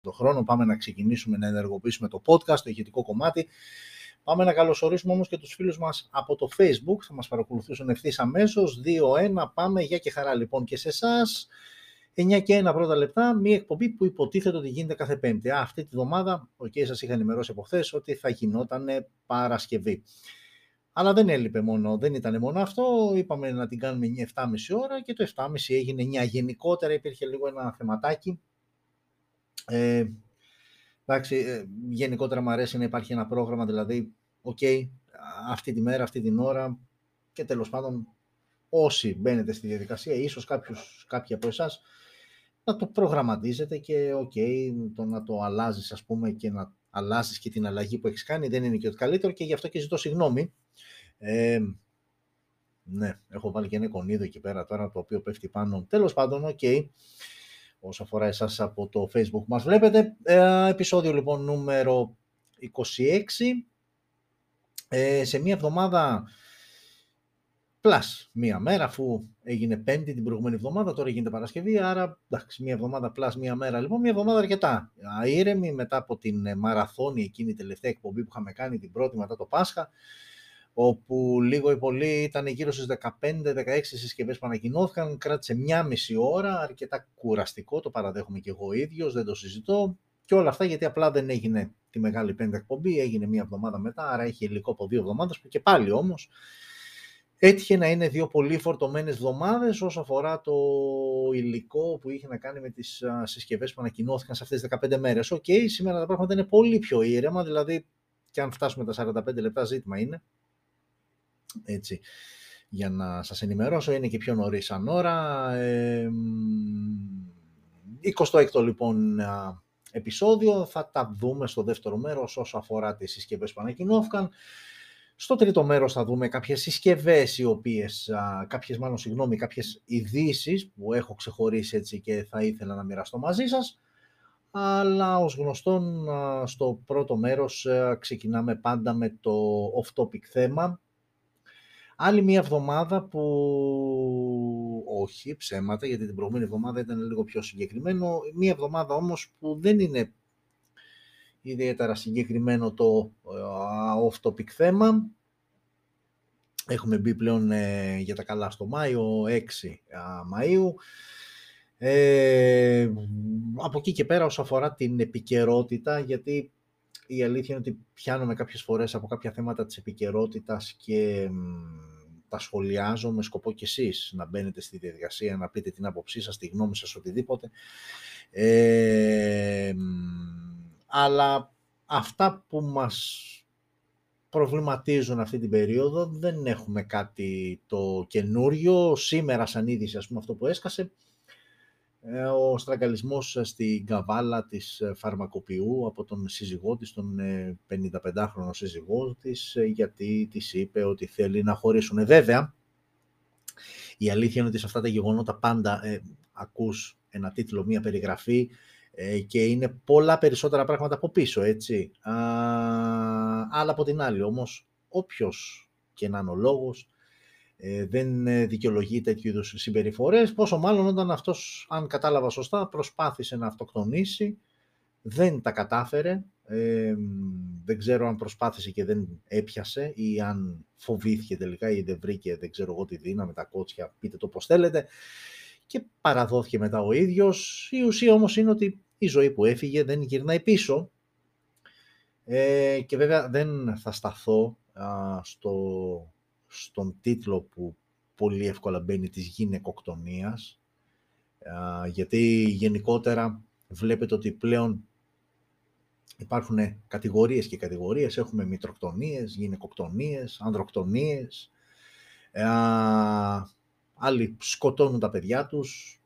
τον χρόνο. Πάμε να ξεκινήσουμε να ενεργοποιήσουμε το podcast, το ηχητικό κομμάτι. Πάμε να καλωσορίσουμε όμως και τους φίλους μας από το Facebook. Θα μας παρακολουθήσουν ευθύς αμέσως. 2-1. Πάμε. Για και χαρά λοιπόν και σε εσάς. 9 και 1 πρώτα λεπτά, μία εκπομπή που υποτίθεται ότι γίνεται κάθε Πέμπτη. Α, αυτή τη βδομάδα, ο okay, σας είχα ενημερώσει από χθες ότι θα γινόταν Παρασκευή. Αλλά δεν έλειπε μόνο, δεν ήταν μόνο αυτό. Είπαμε να την κάνουμε 9-7,5 ώρα και το 7,5 έγινε 9. Γενικότερα υπήρχε λίγο ένα θεματάκι. Ε, εντάξει, ε, γενικότερα μου αρέσει να υπάρχει ένα πρόγραμμα, δηλαδή, OK, okay, αυτή τη μέρα, αυτή την ώρα και τέλος πάντων όσοι μπαίνετε στη διαδικασία, ίσως κάποιους, κάποιοι από εσάς, να το προγραμματίζετε και OK, okay, το να το αλλάζεις ας πούμε και να αλλάζεις και την αλλαγή που έχεις κάνει δεν είναι και το καλύτερο και γι' αυτό και ζητώ συγγνώμη. Ε, ναι, έχω βάλει και ένα εικονίδο εκεί πέρα τώρα το οποίο πέφτει πάνω. Τέλος πάντων, OK. Okay. Όσο αφορά εσάς από το facebook μας βλέπετε. Ε, επεισόδιο λοιπόν νούμερο 26. Ε, σε μία εβδομάδα plus μία μέρα, αφού έγινε πέμπτη την προηγούμενη εβδομάδα, τώρα γίνεται Παρασκευή, άρα εντάξει, μία εβδομάδα plus μία μέρα. Λοιπόν, μία εβδομάδα αρκετά α, ήρεμη μετά από την ε, μαραθώνια, εκείνη η τελευταία εκπομπή που είχαμε κάνει την πρώτη μετά το Πάσχα, όπου λίγο ή πολύ ήταν γύρω στις 15-16 συσκευές που ανακοινώθηκαν, κράτησε μία μισή ώρα, αρκετά κουραστικό, το παραδέχομαι και εγώ ίδιος, δεν το συζητώ, και όλα αυτά γιατί απλά δεν έγινε τη μεγάλη πέμπτη εκπομπή, έγινε μία εβδομάδα μετά, άρα έχει υλικό από δύο εβδομάδες, που και πάλι όμως Έτυχε να είναι δύο πολύ φορτωμένες εβδομάδες όσο αφορά το υλικό που είχε να κάνει με τις συσκευές που ανακοινώθηκαν σε αυτές τις 15 μέρες. OK, okay, σήμερα τα πράγματα είναι πολύ πιο ήρεμα, δηλαδή και αν φτάσουμε τα 45 λεπτά ζήτημα είναι. Έτσι, για να σας ενημερώσω, είναι και πιο νωρίς σαν ώρα. Ε, 26ο λοιπόν επεισόδιο, θα τα δούμε στο δεύτερο μέρος όσο αφορά τις συσκευές που ανακοινώθηκαν. Στο τρίτο μέρος θα δούμε κάποιες συσκευές οι οποίες, κάποιες μάλλον συγγνώμη, κάποιες ειδήσεις που έχω ξεχωρίσει έτσι και θα ήθελα να μοιραστώ μαζί σας. Αλλά ως γνωστόν στο πρώτο μέρος ξεκινάμε πάντα με το off-topic θέμα. Άλλη μία εβδομάδα που όχι ψέματα γιατί την προηγούμενη εβδομάδα ήταν λίγο πιο συγκεκριμένο. Μία εβδομάδα όμως που δεν είναι ιδιαίτερα συγκεκριμένο το off-topic θέμα. Έχουμε μπει πλέον ε, για τα καλά στο Μάιο, 6 Μαΐου. Ε, από εκεί και πέρα όσο αφορά την επικαιρότητα, γιατί η αλήθεια είναι ότι πιάνομαι κάποιες φορές από κάποια θέματα της επικαιρότητας και τα σχολιάζω με σκοπό και εσείς να μπαίνετε στη διαδικασία, να πείτε την άποψή σας, τη γνώμη σας, οτιδήποτε. Ε, αλλά αυτά που μας προβληματίζουν αυτή την περίοδο δεν έχουμε κάτι το καινούριο. Σήμερα σαν είδηση, ας πούμε, αυτό που έσκασε, ε, ο στραγγαλισμός στην καβάλα της φαρμακοποιού από τον σύζυγό της, τον 55χρονο ε, σύζυγό της, ε, γιατί της είπε ότι θέλει να χωρίσουν. Βέβαια, η αλήθεια είναι ότι σε αυτά τα γεγονότα πάντα ε, ακούς ένα τίτλο, μία περιγραφή ε, και είναι πολλά περισσότερα πράγματα από πίσω, έτσι. Α, αλλά από την άλλη όμως, όποιος και να είναι ο λόγος, ε, δεν δικαιολογεί τέτοιου είδους συμπεριφορές, πόσο μάλλον όταν αυτός, αν κατάλαβα σωστά, προσπάθησε να αυτοκτονήσει, δεν τα κατάφερε, ε, δεν ξέρω αν προσπάθησε και δεν έπιασε ή αν φοβήθηκε τελικά ή δεν βρήκε, δεν ξέρω εγώ τι δύναμη, τα κότσια, πείτε το πώς θέλετε. Και παραδόθηκε μετά ο ίδιος. Η ουσία όμως είναι ότι η ζωή που έφυγε δεν γυρνάει πίσω. Ε, και βέβαια δεν θα σταθώ στο, στον τίτλο που πολύ εύκολα μπαίνει της γυναικοκτονίας α, γιατί γενικότερα βλέπετε ότι πλέον υπάρχουν κατηγορίες και κατηγορίες. Έχουμε μητροκτονίες, γυναικοκτονίες, ανδροκτονίες. Α, άλλοι σκοτώνουν τα παιδιά τους.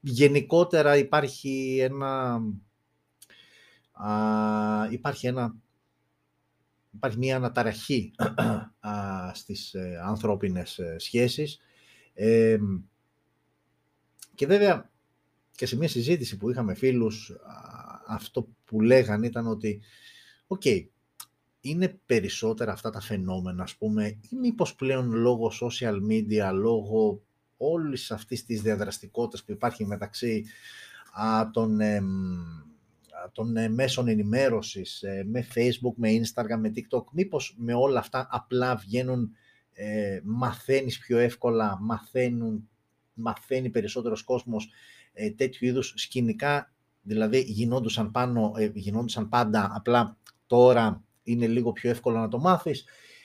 Γενικότερα υπάρχει ένα, α, υπάρχει ένα υπάρχει μια αναταραχή α, στις ε, ανθρώπινες ε, σχέσεις. Και βέβαια και σε μια συζήτηση που είχαμε φίλους αυτό που λέγαν ήταν ότι οκ, είναι περισσότερα αυτά τα φαινόμενα, ας πούμε, ή μήπως πλέον λόγω social media, λόγω όλης αυτής της διαδραστικότητας που υπάρχει μεταξύ α, των, των ε, μέσων ενημέρωσης, ε, με Facebook, με Instagram, με TikTok, μήπως με όλα αυτά απλά βγαίνουν, ε, μαθαίνεις πιο εύκολα, μαθαίνουν, μαθαίνει περισσότερος κόσμος ε, τέτοιου είδους σκηνικά, δηλαδή γινόντουσαν, πάνω, ε, γινόντουσαν πάντα, απλά τώρα είναι λίγο πιο εύκολο να το μάθεις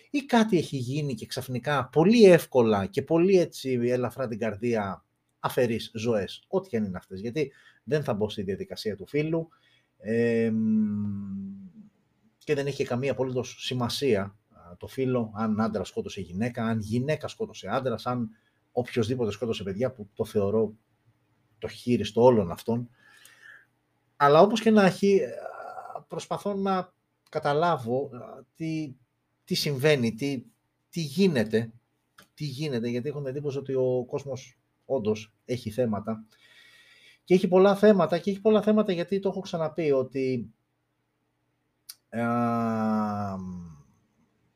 ή κάτι έχει γίνει και ξαφνικά πολύ εύκολα και πολύ έτσι ελαφρά την καρδία αφαιρείς ζωές, ό,τι και αν είναι αυτές. Γιατί δεν θα μπω στη διαδικασία του φίλου και δεν έχει καμία απολύτως σημασία το φίλο, αν άντρα σκότωσε γυναίκα, αν γυναίκα σκότωσε άντρα, αν οποιοδήποτε σκότωσε παιδιά, που το θεωρώ το χείριστο όλων αυτών. Αλλά όπως και να έχει, προσπαθώ να καταλάβω τι, τι συμβαίνει, τι, τι γίνεται, τι γίνεται, γιατί έχω εντύπωση ότι ο κόσμος όντως έχει θέματα και έχει πολλά θέματα και έχει πολλά θέματα γιατί το έχω ξαναπεί ότι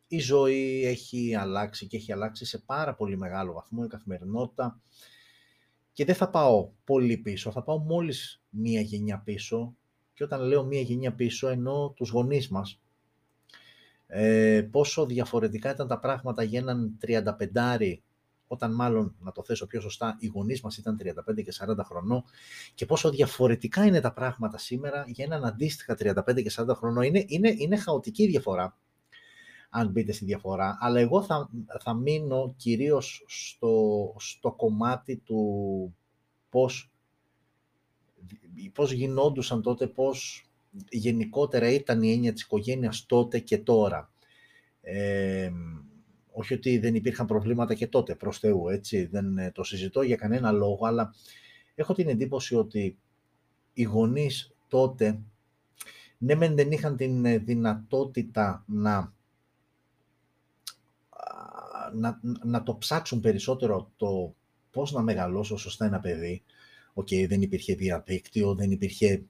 η ζωή έχει αλλάξει και έχει αλλάξει σε πάρα πολύ μεγάλο βαθμό η καθημερινότητα. Και δεν θα πάω πολύ πίσω, θα πάω μόλις μία γενιά πίσω. Και όταν λέω μία γενιά πίσω εννοώ τους γονείς μας. Ε, πόσο διαφορετικά ήταν τα πράγματα για έναν 35 όταν μάλλον, να το θέσω πιο σωστά, οι γονείς μας ήταν 35 και 40 χρονών και πόσο διαφορετικά είναι τα πράγματα σήμερα για έναν αντίστοιχα 35 και 40 χρονών. Είναι, είναι, είναι χαοτική διαφορά, αν μπείτε στη διαφορά, αλλά εγώ θα, θα μείνω κυρίως στο, στο κομμάτι του πώς, πώς γινόντουσαν τότε, πώς γενικότερα ήταν η έννοια της οικογένειας τότε και τώρα. Ε, όχι ότι δεν υπήρχαν προβλήματα και τότε, προς Θεού, έτσι, δεν ε, το συζητώ για κανένα λόγο, αλλά έχω την εντύπωση ότι οι γονείς τότε, ναι μεν δεν είχαν την ε, δυνατότητα να, να, να το ψάξουν περισσότερο το πώς να μεγαλώσω σωστά ένα παιδί. Οκ, δεν υπήρχε διαδίκτυο, δεν υπήρχε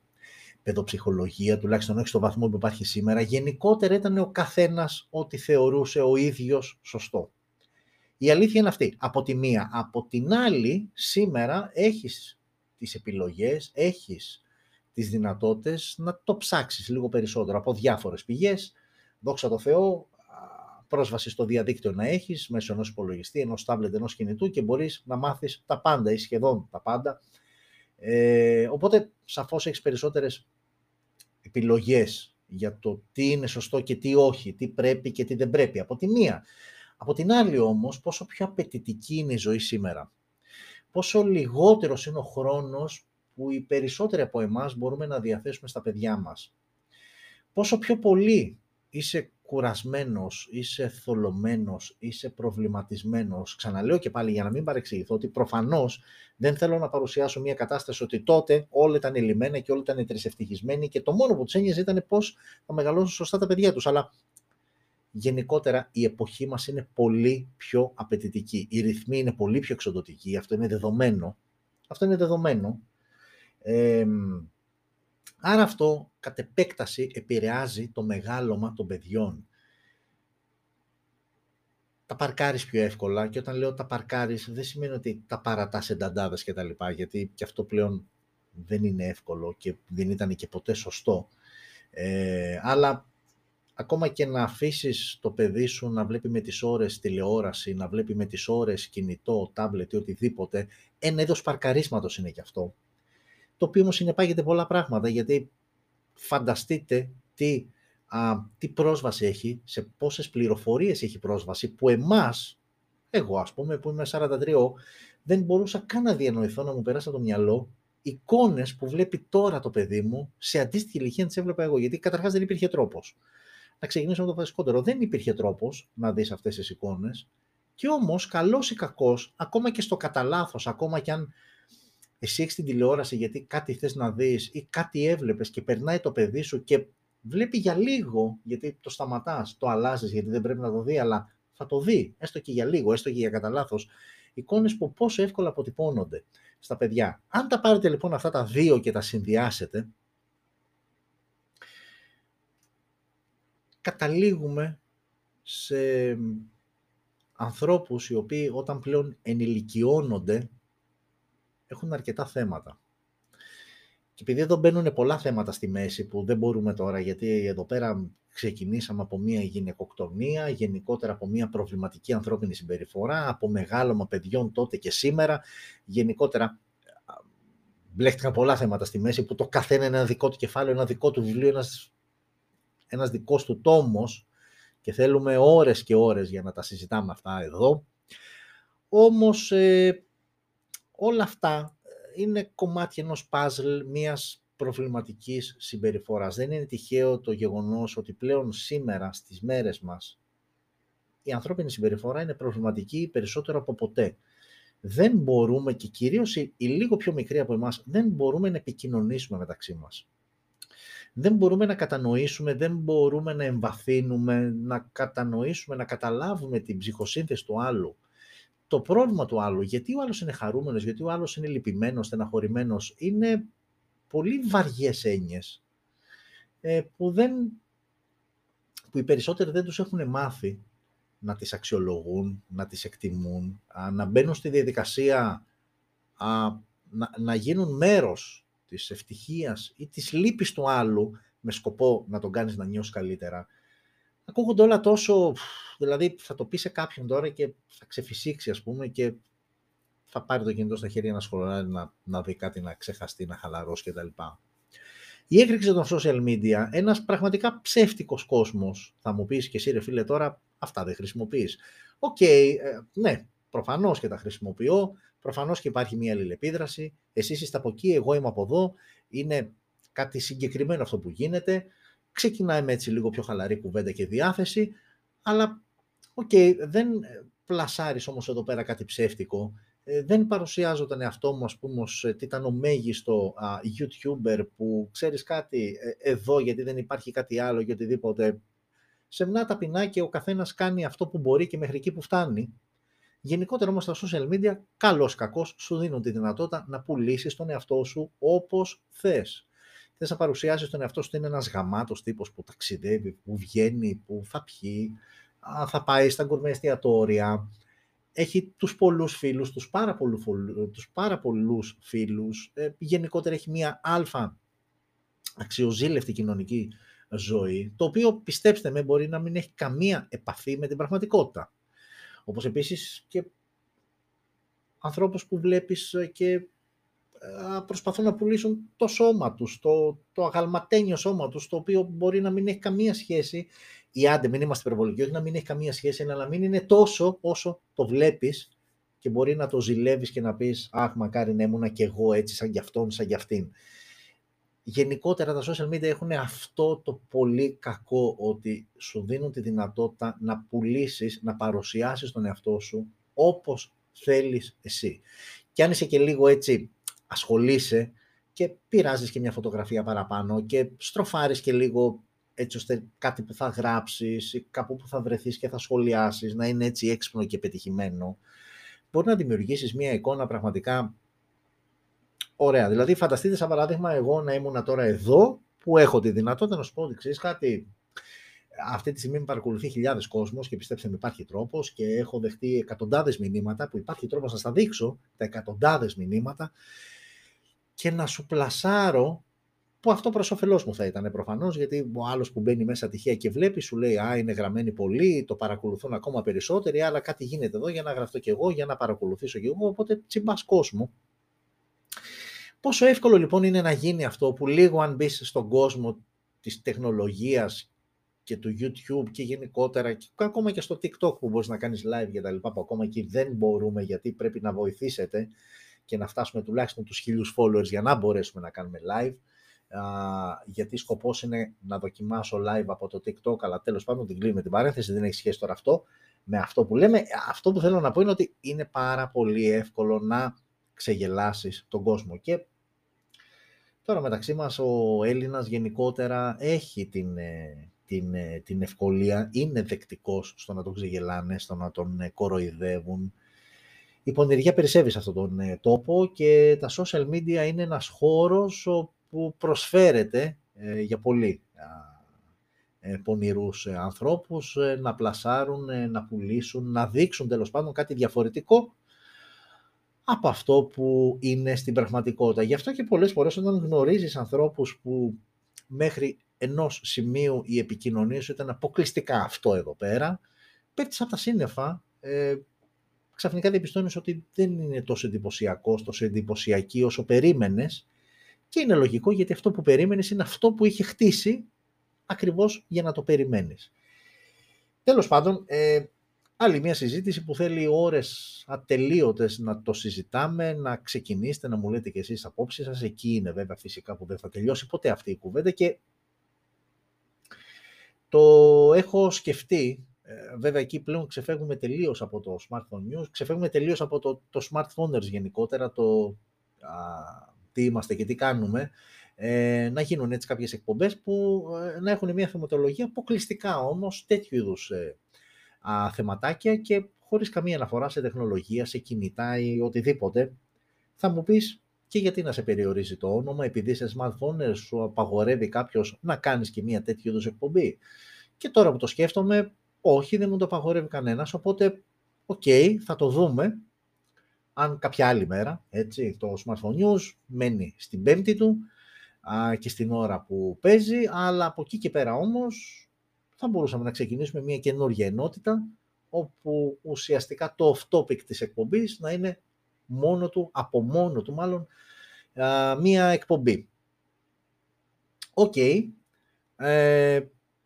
παιδοψυχολογία, τουλάχιστον όχι στο βαθμό που υπάρχει σήμερα, γενικότερα ήταν ο καθένας ό,τι θεωρούσε ο ίδιος σωστό. Η αλήθεια είναι αυτή, από τη μία. Από την άλλη, σήμερα έχεις τις επιλογές, έχεις τις δυνατότητες να το ψάξεις λίγο περισσότερο από διάφορες πηγές. Δόξα τω Θεώ, πρόσβαση στο διαδίκτυο να έχεις μέσω ενός υπολογιστή, ενός τάμπλετ, ενός κινητού και μπορείς να μάθεις τα πάντα ή σχεδόν τα πάντα ε, οπότε, σαφώς έχεις περισσότερες επιλογές για το τι είναι σωστό και τι όχι, τι πρέπει και τι δεν πρέπει. Από τη μία. Από την άλλη όμως, πόσο πιο απαιτητική είναι η ζωή σήμερα. Πόσο λιγότερος είναι ο χρόνος που οι περισσότεροι από εμάς μπορούμε να διαθέσουμε στα παιδιά μας. Πόσο πιο πολύ είσαι κουρασμένος, είσαι θολωμένος, είσαι προβληματισμένος. Ξαναλέω και πάλι για να μην παρεξηγηθώ ότι προφανώς δεν θέλω να παρουσιάσω μια κατάσταση ότι τότε όλα ήταν ελλημένα και όλα ήταν τρισευτυχισμένοι και το μόνο που τους ένοιαζε ήταν πώς θα μεγαλώσουν σωστά τα παιδιά τους. Αλλά γενικότερα η εποχή μας είναι πολύ πιο απαιτητική. Οι ρυθμοί είναι πολύ πιο εξοδοτικοί. Αυτό είναι δεδομένο. Αυτό είναι δεδομένο. Ε, Άρα αυτό κατ' επέκταση επηρεάζει το μεγάλωμα των παιδιών. Τα παρκάρεις πιο εύκολα και όταν λέω τα παρκάρεις δεν σημαίνει ότι τα παρατάς ενταντάδες και τα λοιπά, γιατί και αυτό πλέον δεν είναι εύκολο και δεν ήταν και ποτέ σωστό. Ε, αλλά ακόμα και να αφήσεις το παιδί σου να βλέπει με τις ώρες τηλεόραση, να βλέπει με τις ώρες κινητό, τάμπλετ ή οτιδήποτε, ένα είδος παρκαρίσματος είναι και αυτό το οποίο όμως συνεπάγεται πολλά πράγματα, γιατί φανταστείτε τι, α, τι πρόσβαση έχει, σε πόσες πληροφορίες έχει πρόσβαση, που εμάς, εγώ ας πούμε που είμαι 43, δεν μπορούσα καν να διανοηθώ να μου περάσει από το μυαλό εικόνες που βλέπει τώρα το παιδί μου σε αντίστοιχη ηλικία τις έβλεπα εγώ, γιατί καταρχάς δεν υπήρχε τρόπος. Να ξεκινήσω με το βασικότερο. Δεν υπήρχε τρόπος να δεις αυτές τις εικόνες και όμως, καλός ή κακός, ακόμα και στο κατά ακόμα και αν εσύ έχεις την τηλεόραση γιατί κάτι θες να δεις ή κάτι έβλεπες και περνάει το παιδί σου και βλέπει για λίγο, γιατί το σταματάς, το αλλάζεις γιατί δεν πρέπει να το δει, αλλά θα το δει, έστω και για λίγο, έστω και για κατά λάθος. εικόνες που πόσο εύκολα αποτυπώνονται στα παιδιά. Αν τα πάρετε λοιπόν αυτά τα δύο και τα συνδυάσετε, καταλήγουμε σε ανθρώπους οι οποίοι όταν πλέον ενηλικιώνονται έχουν αρκετά θέματα. και επειδή εδώ μπαίνουν πολλά θέματα στη μέση που δεν μπορούμε τώρα, γιατί εδώ πέρα ξεκινήσαμε από μια γυναικοκτονία, γενικότερα από μια προβληματική ανθρώπινη συμπεριφορά, από μεγάλωμα παιδιών τότε και σήμερα, γενικότερα μπλέχτηκαν πολλά θέματα στη μέση που το καθένα ένα δικό του κεφάλαιο, ένα δικό του βιβλίο, ένας, ένας δικός του τόμος και θέλουμε ώρες και ώρες για να τα συζητάμε αυτά εδώ. Όμως ε, όλα αυτά είναι κομμάτι ενός παζλ μιας προβληματικής συμπεριφοράς. Δεν είναι τυχαίο το γεγονός ότι πλέον σήμερα στις μέρες μας η ανθρώπινη συμπεριφορά είναι προβληματική περισσότερο από ποτέ. Δεν μπορούμε και κυρίως οι, οι λίγο πιο μικροί από εμάς δεν μπορούμε να επικοινωνήσουμε μεταξύ μας. Δεν μπορούμε να κατανοήσουμε, δεν μπορούμε να εμβαθύνουμε, να κατανοήσουμε, να καταλάβουμε την ψυχοσύνθεση του άλλου το πρόβλημα του άλλου, γιατί ο άλλος είναι χαρούμενος, γιατί ο άλλος είναι λυπημένος, στεναχωρημένος, είναι πολύ βαριές έννοιες ε, που, δεν, που οι περισσότεροι δεν τους έχουν μάθει να τις αξιολογούν, να τις εκτιμούν, να μπαίνουν στη διαδικασία να, να γίνουν μέρος της ευτυχίας ή της λύπης του άλλου με σκοπό να τον κάνεις να νιώσεις καλύτερα ακούγονται όλα τόσο, δηλαδή θα το πεις σε κάποιον τώρα και θα ξεφυσήξει ας πούμε και θα πάρει το κινητό στα χέρια να σχολιάζει, να, να δει κάτι, να ξεχαστεί, να χαλαρώσει κτλ. Η έκρηξη των social media, ένας πραγματικά ψεύτικος κόσμος, θα μου πεις και εσύ ρε φίλε τώρα, αυτά δεν χρησιμοποιείς. OK, okay, ε, ναι, προφανώς και τα χρησιμοποιώ, προφανώς και υπάρχει μια αλληλεπίδραση, εσείς είστε από εκεί, εγώ είμαι από εδώ, είναι κάτι συγκεκριμένο αυτό που γίνεται, Ξεκινάει με έτσι λίγο πιο χαλαρή κουβέντα και διάθεση, αλλά OK, okay, δεν πλασάρεις όμως εδώ πέρα κάτι ψεύτικο, ε, δεν παρουσιάζω τον εαυτό μου, ας πούμε, ως ε, τι ήταν ο μέγιστο α, YouTuber που ξέρεις κάτι ε, εδώ γιατί δεν υπάρχει κάτι άλλο και οτιδήποτε. Σεμνά ταπεινά και ο καθένας κάνει αυτό που μπορεί και μέχρι εκεί που φτάνει. Γενικότερα όμως τα social media, καλός κακός, σου δίνουν τη δυνατότητα να πουλήσεις τον εαυτό σου όπως θες. Θες να παρουσιάσεις τον εαυτό σου ότι είναι ένας γαμάτος τύπος που ταξιδεύει, που βγαίνει, που θα πιει, θα πάει στα γκουρμές εστιατόρια. Έχει τους πολλούς φίλους, τους πάρα, πολλούς, τους πάρα πολλούς φίλους. Ε, γενικότερα έχει μία αλφα αξιοζήλευτη κοινωνική ζωή, το οποίο πιστέψτε με μπορεί να μην έχει καμία επαφή με την πραγματικότητα. Όπως επίσης και ανθρώπους που βλέπεις και προσπαθούν να πουλήσουν το σώμα τους, το, το αγαλματένιο σώμα τους, το οποίο μπορεί να μην έχει καμία σχέση, ή άντε μην είμαστε υπερβολικοί, όχι να μην έχει καμία σχέση, αλλά να μην είναι τόσο όσο το βλέπεις και μπορεί να το ζηλεύεις και να πεις «Αχ, μακάρι να ήμουν και εγώ έτσι σαν κι αυτόν, σαν κι αυτήν». Γενικότερα τα social media έχουν αυτό το πολύ κακό ότι σου δίνουν τη δυνατότητα να πουλήσεις, να παρουσιάσεις τον εαυτό σου όπως θέλεις εσύ. Και αν είσαι και λίγο έτσι ασχολείσαι και πειράζεις και μια φωτογραφία παραπάνω και στροφάρεις και λίγο έτσι ώστε κάτι που θα γράψεις ή κάπου που θα βρεθείς και θα σχολιάσεις να είναι έτσι έξυπνο και πετυχημένο, μπορεί να δημιουργήσεις μια εικόνα πραγματικά ωραία. Δηλαδή φανταστείτε σαν παράδειγμα εγώ να ήμουν τώρα εδώ που έχω τη δυνατότητα να σου πω ότι ξέρεις κάτι, αυτή τη στιγμή με παρακολουθεί χιλιάδες κόσμος και πιστέψτε με υπάρχει τρόπος και έχω δεχτεί εκατοντάδες μηνύματα που υπάρχει τρόπος να στα δείξω, τα εκατοντάδες μηνύματα και να σου πλασάρω που αυτό προς όφελός μου θα ήταν προφανώς, γιατί ο άλλος που μπαίνει μέσα τυχαία και βλέπει, σου λέει Α, είναι γραμμένοι πολύ, το παρακολουθούν ακόμα περισσότεροι, αλλά κάτι γίνεται εδώ για να γραφτώ κι εγώ, για να παρακολουθήσω κι εγώ. Οπότε τσιμπάς κόσμο. Πόσο εύκολο λοιπόν είναι να γίνει αυτό που λίγο αν μπεις στον κόσμο της τεχνολογίας και του YouTube και γενικότερα και ακόμα και στο TikTok που μπορείς να κάνεις live και τα λοιπά που ακόμα εκεί δεν μπορούμε γιατί πρέπει να βοηθήσετε και να φτάσουμε τουλάχιστον τους χίλιους followers για να μπορέσουμε να κάνουμε live. γιατί σκοπός είναι να δοκιμάσω live από το TikTok, αλλά τέλος πάντων την κλείνουμε την παρένθεση, δεν έχει σχέση τώρα αυτό με αυτό που λέμε. Αυτό που θέλω να πω είναι ότι είναι πάρα πολύ εύκολο να ξεγελάσεις τον κόσμο και τώρα μεταξύ μας ο Έλληνας γενικότερα έχει την, ε, την, ε, την ευκολία, είναι δεκτικός στο να τον ξεγελάνε, στο να τον ε, κοροϊδεύουν, η πονηριά περισσεύει σε αυτόν τον ε, τόπο και τα social media είναι ένας χώρος που προσφέρεται ε, για πολύ ε, πονηρούς ανθρώπους να πλασάρουν, να πουλήσουν, να δείξουν τέλος πάντων κάτι διαφορετικό από αυτό που είναι στην πραγματικότητα. Γι' αυτό και πολλές φορές όταν γνωρίζεις ανθρώπους που μέχρι ενός σημείου η επικοινωνία σου ήταν αποκλειστικά αυτό εδώ πέρα, πέφτεις από τα σύννεφα, ε, ξαφνικά διαπιστώνεις ότι δεν είναι τόσο εντυπωσιακός, τόσο εντυπωσιακή όσο περίμενες και είναι λογικό γιατί αυτό που περίμενες είναι αυτό που είχε χτίσει ακριβώς για να το περιμένεις. Τέλος πάντων, ε, άλλη μια συζήτηση που θέλει ώρες ατελείωτες να το συζητάμε, να ξεκινήσετε, να μου λέτε και εσείς απόψεις σας. Εκεί είναι βέβαια φυσικά που δεν θα τελειώσει ποτέ αυτή η κουβέντα και το έχω σκεφτεί, ε, βέβαια εκεί πλέον ξεφεύγουμε τελείως από το smartphone news, ξεφεύγουμε τελείως από το, το smartphoneers γενικότερα, το α, τι είμαστε και τι κάνουμε, ε, να γίνουν έτσι κάποιες εκπομπές που ε, να έχουν μια θεματολογία αποκλειστικά όμως τέτοιου είδους ε, α, θεματάκια και χωρίς καμία αναφορά σε τεχνολογία, σε κινητά ή οτιδήποτε. Θα μου πεις και γιατί να σε περιορίζει το όνομα, επειδή σε smartphone σου απαγορεύει κάποιος να κάνεις και μια τέτοιου είδους εκπομπή; Και τώρα που το σκέφτομαι, όχι, δεν μου το απαγορεύει κανένας, οπότε, οκ, θα το δούμε, αν κάποια άλλη μέρα, έτσι, το smartphone news μένει στην πέμπτη του α, και στην ώρα που παίζει, αλλά από εκεί και πέρα όμως θα μπορούσαμε να ξεκινήσουμε μια καινούργια ενότητα όπου ουσιαστικά το off-topic της εκπομπής να είναι μόνο του, από μόνο του μάλλον, μια εκπομπή. OK. Okay. Ε,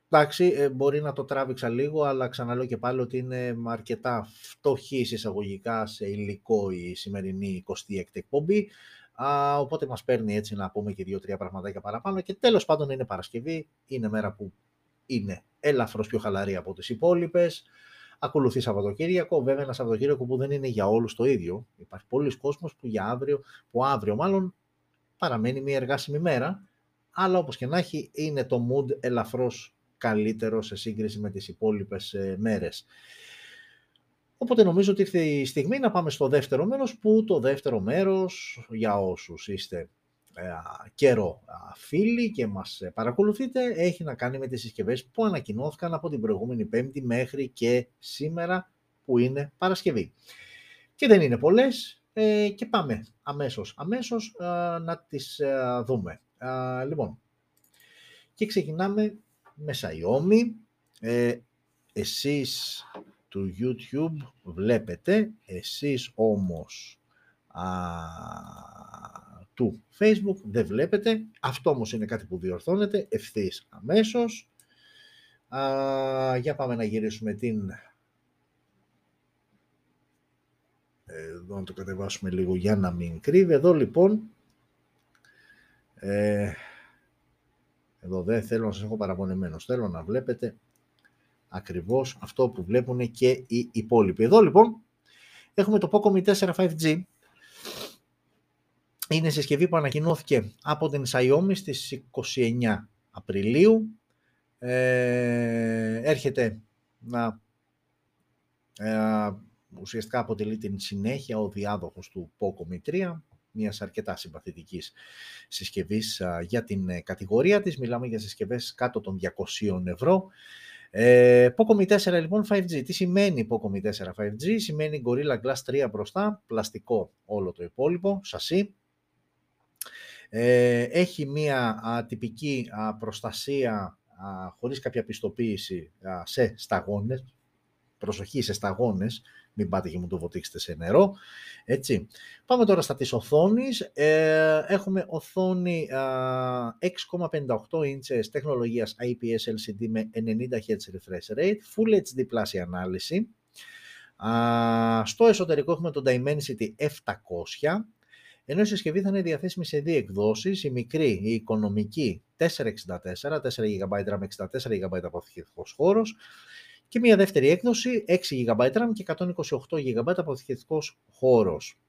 εντάξει, ε, μπορεί να το τράβηξα λίγο, αλλά ξαναλέω και πάλι ότι είναι αρκετά φτωχή σε εισαγωγικά σε υλικό η σημερινή 26η εκπομπή. Α, οπότε μας παίρνει έτσι να πούμε και δύο-τρία πραγματάκια παραπάνω και τέλος πάντων είναι Παρασκευή, είναι μέρα που είναι ελαφρώς πιο χαλαρή από τις υπόλοιπες. Ακολουθεί Σαββατοκύριακο, βέβαια ένα Σαββατοκύριακο που δεν είναι για όλους το ίδιο. Υπάρχει πολλοί κόσμος που για αύριο, που αύριο μάλλον παραμένει μια εργάσιμη μέρα, αλλά όπως και να έχει είναι το mood ελαφρώς καλύτερο σε σύγκριση με τις υπόλοιπες ε, μέρες. Οπότε νομίζω ότι ήρθε η στιγμή να πάμε στο δεύτερο μέρος, που το δεύτερο μέρος, για όσους είστε ε, καιρό φίλοι και μας ε, παρακολουθείτε έχει να κάνει με τις συσκευές που ανακοινώθηκαν από την προηγούμενη Πέμπτη μέχρι και σήμερα που είναι Παρασκευή. Και δεν είναι πολλές ε, και πάμε αμέσως, αμέσως να τις δούμε. Λοιπόν, και ξεκινάμε με Xiaomi. Εσείς του YouTube βλέπετε, εσείς όμως του Facebook δεν βλέπετε. Αυτό όμως είναι κάτι που διορθώνεται ευθύς αμέσως. Α, για πάμε να γυρίσουμε την... Εδώ να το κατεβάσουμε λίγο για να μην κρύβει. Εδώ λοιπόν... Ε, εδώ δεν θέλω να σας έχω παραπονεμένος. Θέλω να βλέπετε ακριβώς αυτό που βλέπουν και οι υπόλοιποι. Εδώ λοιπόν έχουμε το Poco Mi 4 5G είναι συσκευή που ανακοινώθηκε από την Xiaomi στις 29 Απριλίου. Ε, έρχεται να ε, ουσιαστικά αποτελεί την συνέχεια ο διάδοχος του Poco Mi 3, μιας αρκετά συμπαθητικής συσκευής για την ε, κατηγορία της. Μιλάμε για συσκευές κάτω των 200 ευρώ. Ε, Poco Mi 4 λοιπόν 5G. Τι σημαίνει Poco Mi 4 5G? Σημαίνει Gorilla Glass 3 μπροστά, πλαστικό όλο το υπόλοιπο, σασί, ε, έχει μία τυπική προστασία χωρίς κάποια πιστοποίηση σε σταγόνες, προσοχή σε σταγόνες, μην πάτε και μου το βοτήξετε σε νερό. Έτσι. Πάμε τώρα στα της οθόνης. Ε, έχουμε οθόνη 6,58 inches τεχνολογίας IPS LCD με 90 Hz refresh rate, Full HD Plus ανάλυση. στο εσωτερικό έχουμε το Dimensity 700 ενώ η συσκευή θα είναι διαθέσιμη σε δύο εκδόσεις, η μικρή, η οικονομική 464, 4 GB RAM, 64 GB αποθηκευτικός χώρος και μια δεύτερη έκδοση 6 GB RAM και 128 GB αποθηκευτικός χώρος.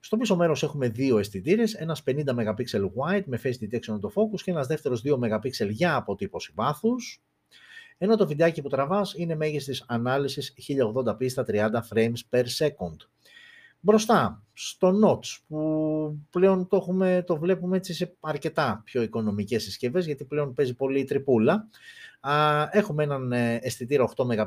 Στο πίσω μέρος έχουμε δύο αισθητήρες, ένας 50 MP wide με face detection focus και ένας δεύτερος 2 MP για αποτύπωση βάθους. Ενώ το βιντεάκι που τραβάς είναι μέγιστης ανάλυσης 1080p στα 30 frames per second. Μπροστά, στο Notch, που πλέον το, έχουμε, το βλέπουμε έτσι σε αρκετά πιο οικονομικές συσκευές, γιατί πλέον παίζει πολύ η τρυπούλα. Έχουμε έναν ε, αισθητήρα 8 MP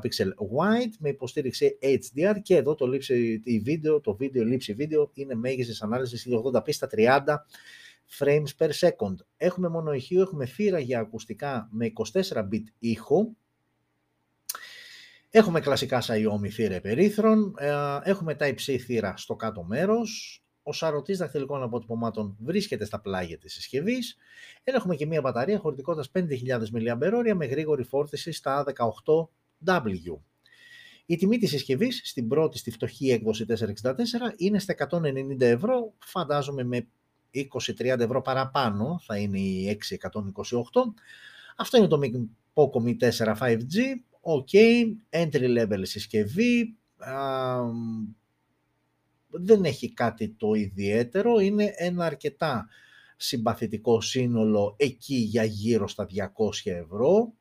wide με υποστήριξη HDR και εδώ το, λήψη, η βίντεο, το βίντεο, η λήψη βίντεο είναι μέγιστης ανάλυσης 1080p στα 30 frames per second. Έχουμε μόνο ηχείο, έχουμε θύρα για ακουστικά με 24 bit ήχο, Έχουμε κλασικά Xiaomi θύρα περίθρων, ε, έχουμε Type-C θύρα στο κάτω μέρος, ο σαρωτής δαχτυλικών αποτυπωμάτων βρίσκεται στα πλάγια της συσκευής. Έχουμε και μια μπαταρία χωρητικότητας 5.000 mAh με γρήγορη φόρτιση στα 18W. Η τιμή της συσκευής στην πρώτη, στη φτωχή έκδοση 464 είναι στα 190 ευρώ, φαντάζομαι με 20-30 ευρώ παραπάνω θα είναι η 628. Αυτό είναι το Poco Mi 4 5G, ok, entry level συσκευή, δεν έχει κάτι το ιδιαίτερο, είναι ένα αρκετά συμπαθητικό σύνολο εκεί για γύρω στα 200 ευρώ.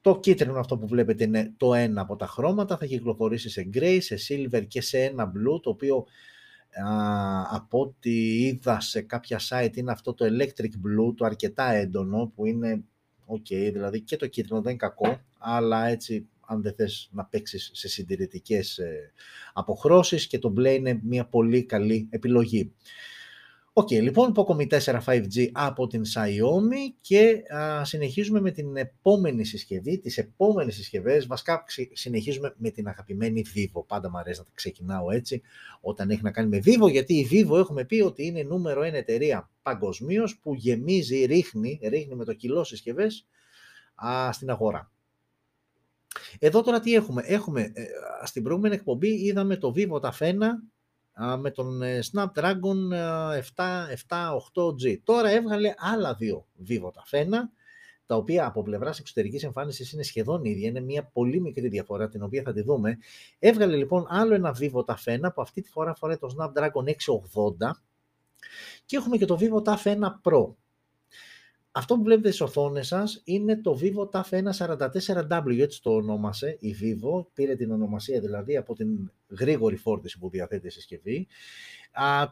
το κίτρινο αυτό που βλέπετε είναι το ένα από τα χρώματα, θα κυκλοφορήσει σε grey, σε silver και σε ένα blue, το οποίο από ό,τι είδα σε κάποια site είναι αυτό το electric blue, το αρκετά έντονο, που είναι ok, δηλαδή και το κίτρινο δεν είναι κακό, αλλά έτσι αν δεν θες να παίξεις σε συντηρητικές ε, αποχρώσεις και το μπλε είναι μια πολύ καλή επιλογή. OK, okay, λοιπόν, Poco M4 5G από την Xiaomi και συνεχίζουμε με την επόμενη συσκευή, τις επόμενες συσκευές, βασικά συνεχίζουμε με την αγαπημένη Vivo. Πάντα μου αρέσει να ξεκινάω έτσι όταν έχει να κάνει με Vivo, γιατί η Vivo έχουμε πει ότι είναι νούμερο 1 εταιρεία παγκοσμίως που γεμίζει, ρίχνει, ρίχνει με το κιλό συσκευές α, στην αγορά. Εδώ τώρα τι έχουμε; Έχουμε, ε, στην προηγούμενη εκπομπή είδαμε το Vivo τα φένα με τον ε, Snapdragon 778G. Ε, τώρα έβγαλε άλλα δύο Vivo τα φένα, τα οποία από πλευράς εξωτερικής εμφάνισης είναι σχεδόν ίδια. Είναι μια πολύ μικρή διαφορά, την οποία θα τη δούμε. Έβγαλε λοιπόν άλλο ένα Vivo τα φένα, που αυτή τη φορά φοράει το Snapdragon 680. Και έχουμε και το Vivo TAF 1 Pro. Αυτό που βλέπετε στις οθόνες σας είναι το Vivo TAF 144W, έτσι το ονόμασε η Vivo, πήρε την ονομασία δηλαδή από την γρήγορη φόρτιση που διαθέτει η συσκευή,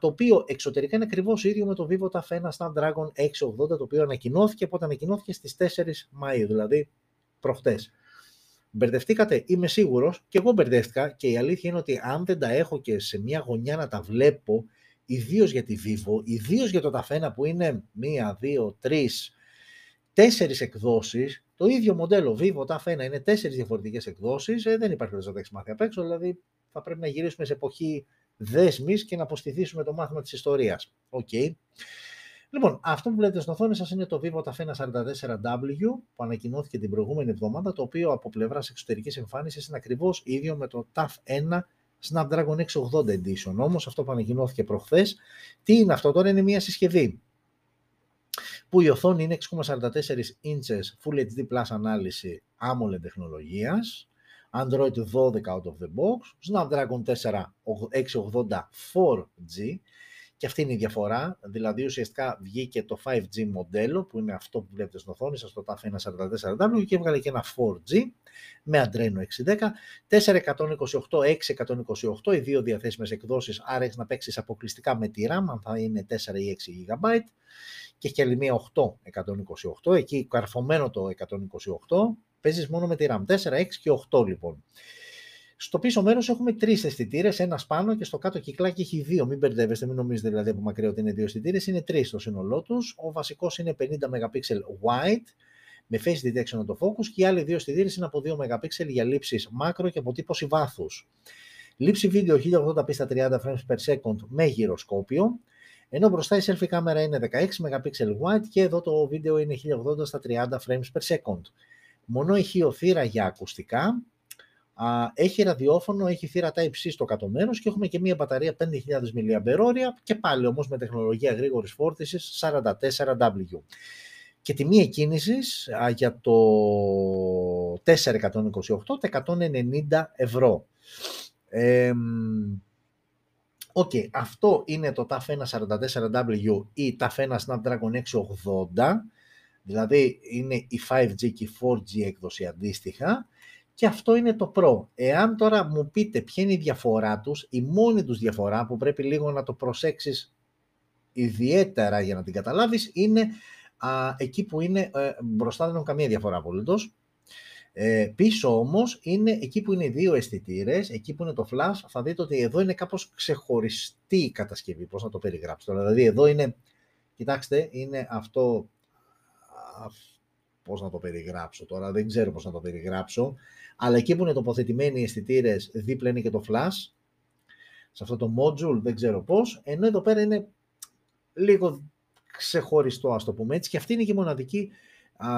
το οποίο εξωτερικά είναι ακριβώς ίδιο με το Vivo TAF 1 Snapdragon 680, το οποίο ανακοινώθηκε, από ανακοινώθηκε στις 4 Μαΐου, δηλαδή προχτές. Μπερδευτήκατε, είμαι σίγουρος, και εγώ μπερδεύτηκα και η αλήθεια είναι ότι αν δεν τα έχω και σε μια γωνιά να τα βλέπω, ιδίως για τη Vivo, ιδίως για το Ταφ ένα που είναι μία, δύο, τρεις, τέσσερις εκδόσεις. Το ίδιο μοντέλο Vivo Ταφ ένα είναι τέσσερις διαφορετικές εκδόσεις. Ε, δεν υπάρχει να τα έχεις μάθει απ' έξω, δηλαδή θα πρέπει να γυρίσουμε σε εποχή δέσμης και να αποστηθίσουμε το μάθημα της ιστορίας. OK. Okay. Λοιπόν, αυτό που βλέπετε στην οθόνη σας είναι το Vivo Ταφ ένα 44W που ανακοινώθηκε την προηγούμενη εβδομάδα, το οποίο από πλευράς εξωτερικής εμφάνισης είναι ακριβώς ίδιο με το Ταφ 1 Snapdragon 680 Edition. Όμως αυτό που ανακοινώθηκε προχθές, τι είναι αυτό τώρα, είναι μια συσκευή που η οθόνη είναι 6,44 inches Full HD Plus ανάλυση AMOLED τεχνολογίας, Android 12 out of the box, Snapdragon 4 680 4G, και αυτή είναι η διαφορά, δηλαδή ουσιαστικά βγήκε το 5G μοντέλο που είναι αυτό που βλέπετε στην οθόνη σας, το TAF 144W και έβγαλε και ένα 4G με Adreno 610, 428, 628, οι δύο διαθέσιμες εκδόσεις, άρα έχεις να παίξεις αποκλειστικά με τη RAM, αν θα είναι 4 ή 6 GB και έχει και άλλη μία 8, 128, εκεί καρφωμένο το 128, παίζεις μόνο με τη RAM, 4, 6 και 8 λοιπόν. Στο πίσω μέρος έχουμε τρεις αισθητήρες, ένας πάνω και στο κάτω κυκλάκι έχει δύο. Μην μπερδεύεστε, μην νομίζετε δηλαδή από μακριά ότι είναι δύο αισθητήρες. Είναι τρεις στο σύνολό τους. Ο βασικός είναι 50 MP wide με face detection autofocus και οι άλλοι δύο αισθητήρες είναι από 2 MP για λήψεις μάκρο και αποτύπωση βάθους. Λήψη βίντεο 1080p στα 30 frames per second με γυροσκόπιο. Ενώ μπροστά η selfie κάμερα είναι 16 MP wide και εδώ το βίντεο είναι 1080 στα 30 frames per second. Μονό ηχείο θύρα για ακουστικά έχει ραδιόφωνο, έχει θύρα Type-C στο κάτω μέρος και έχουμε και μια μπαταρία 5.000 mAh και πάλι όμως με τεχνολογία γρήγορης φόρτισης 44W. Και τιμή εκκίνησης για το 4/128 τα 190 ευρώ. OK, okay, αυτό είναι το Ταφ 1 44W ή Ταφ 1 Snapdragon 680, δηλαδή είναι η 5G και η 4G έκδοση αντίστοιχα και αυτό είναι το Pro. Εάν τώρα μου πείτε ποια είναι η διαφορά τους, η μόνη τους διαφορά που πρέπει λίγο να το προσέξεις ιδιαίτερα για να την καταλάβεις είναι α, εκεί που είναι ε, μπροστά δεν έχουν καμία διαφορά απολύτως. Ε, πίσω όμως είναι εκεί που είναι οι δύο αισθητήρες, εκεί που είναι το flash, θα δείτε ότι εδώ είναι κάπως ξεχωριστή η κατασκευή, πώς να το περιγράψω. Δηλαδή εδώ είναι, κοιτάξτε, είναι αυτό, πώς να το περιγράψω τώρα, δεν ξέρω πώς να το περιγράψω, αλλά εκεί που είναι τοποθετημένοι οι αισθητήρες δίπλα είναι και το flash, σε αυτό το module, δεν ξέρω πώς, ενώ εδώ πέρα είναι λίγο ξεχωριστό, ας το πούμε έτσι, και αυτή είναι και η μοναδική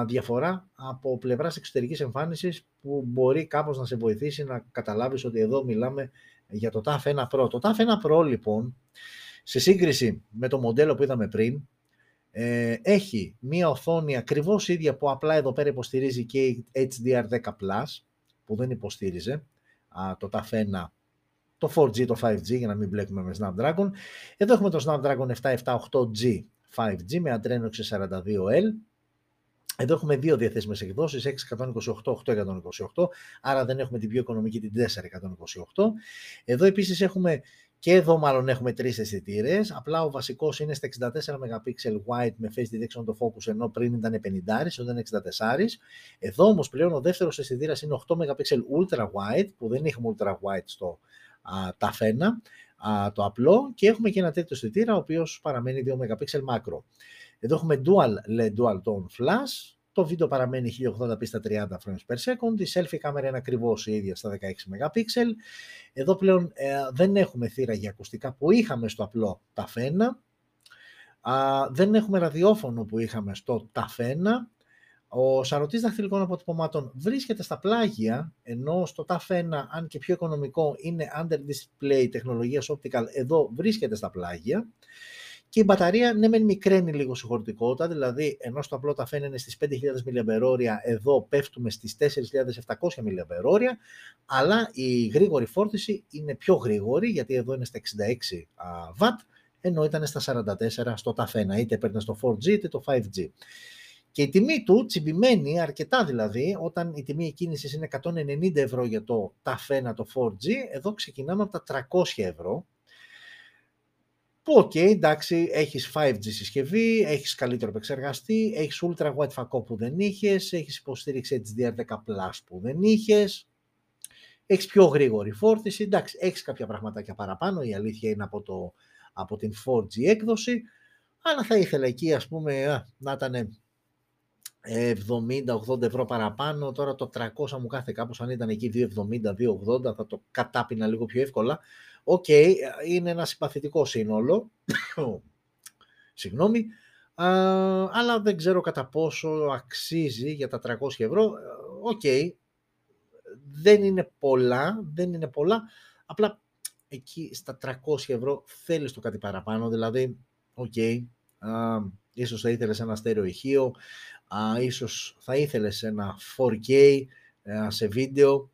διαφορά από πλευράς εξωτερικής εμφάνισης που μπορεί κάπως να σε βοηθήσει να καταλάβεις ότι εδώ μιλάμε για το TAF 1 Pro. Το TAF 1 Pro λοιπόν, σε σύγκριση με το μοντέλο που είδαμε πριν, ε, έχει μία οθόνη ακριβώς ίδια που απλά εδώ πέρα υποστηρίζει και η HDR10+, που δεν υποστήριζε το TAF 1 το 4G, το 5G για να μην μπλέκουμε με Snapdragon. Εδώ έχουμε το Snapdragon 778G 5G με Adreno 642L εδώ έχουμε δύο διαθέσιμες εκδόσεις, 628, 828, άρα δεν έχουμε την πιο οικονομική, την 428. Εδώ επίσης έχουμε, και εδώ μάλλον έχουμε τρεις αισθητήρες. απλά ο βασικός είναι στα 64 MP wide με face detection το focus, ενώ πριν ήταν 50, όταν είναι 64. Εδώ όμως πλέον ο δεύτερος αισθητήρας είναι 8 MP ultra wide, που δεν είχαμε ultra wide στο α, φένα, το απλό, και έχουμε και ένα τέτοιο αισθητήρα, ο οποίος παραμένει 2 MP macro. Εδώ έχουμε dual LED, dual tone flash, το βίντεο παραμένει 1080p στα 30 frames per second, η selfie κάμερα είναι ακριβώς η ίδια στα 16 MP. Εδώ πλέον ε, δεν έχουμε θύρα για ακουστικά που είχαμε στο απλό ταφένα, δεν έχουμε ραδιόφωνο που είχαμε στο ταφένα, ο σαρωτής δαχτυλικών αποτυπωμάτων βρίσκεται στα πλάγια, ενώ στο TAF 1, αν και πιο οικονομικό, είναι under display τεχνολογίας optical, εδώ βρίσκεται στα πλάγια. Και η μπαταρία, ναι, μεν μικραίνει λίγο σε χωρητικότητα, δηλαδή ενώ στο απλό τα φαίνεται στις 5.000 mAh, εδώ πέφτουμε στις 4.700 mAh, αλλά η γρήγορη φόρτιση είναι πιο γρήγορη, γιατί εδώ είναι στα 66 W, ενώ ήταν στα 44 στο Ταφ ένα, είτε παίρνει στο 4G είτε το 5G. Και η τιμή του τσιμπημένη αρκετά δηλαδή, όταν η τιμή εκκίνησης είναι 190 ευρώ για το Ταφ ένα το 4G, εδώ ξεκινάμε από τα 300 ευρώ, που OK, okay, εντάξει, έχεις 5G συσκευή, έχεις καλύτερο επεξεργαστή, έχεις ultra wide φακό που δεν είχες, έχεις υποστήριξη HDR10 Plus που δεν είχες, έχεις πιο γρήγορη φόρτιση, εντάξει, έχεις κάποια πραγματάκια παραπάνω, η αλήθεια είναι από, το, από την 4G έκδοση, αλλά θα ήθελα εκεί ας πούμε να ήταν 70-80 ευρώ παραπάνω, τώρα το 300 μου κάθεται κάπως αν ήταν εκεί 270-280 θα το κατάπινα λίγο πιο εύκολα, OK, okay, είναι ένα συμπαθητικό σύνολο, συγγνώμη, αλλά δεν ξέρω κατά πόσο αξίζει για τα 300 ευρώ. OK, okay, δεν είναι πολλά, δεν είναι πολλά, απλά εκεί στα 300 ευρώ θέλεις το κάτι παραπάνω, δηλαδή, OK, okay, ίσως θα ήθελες ένα στέρεο ηχείο, α, ίσως θα ήθελες ένα 4K σε βίντεο,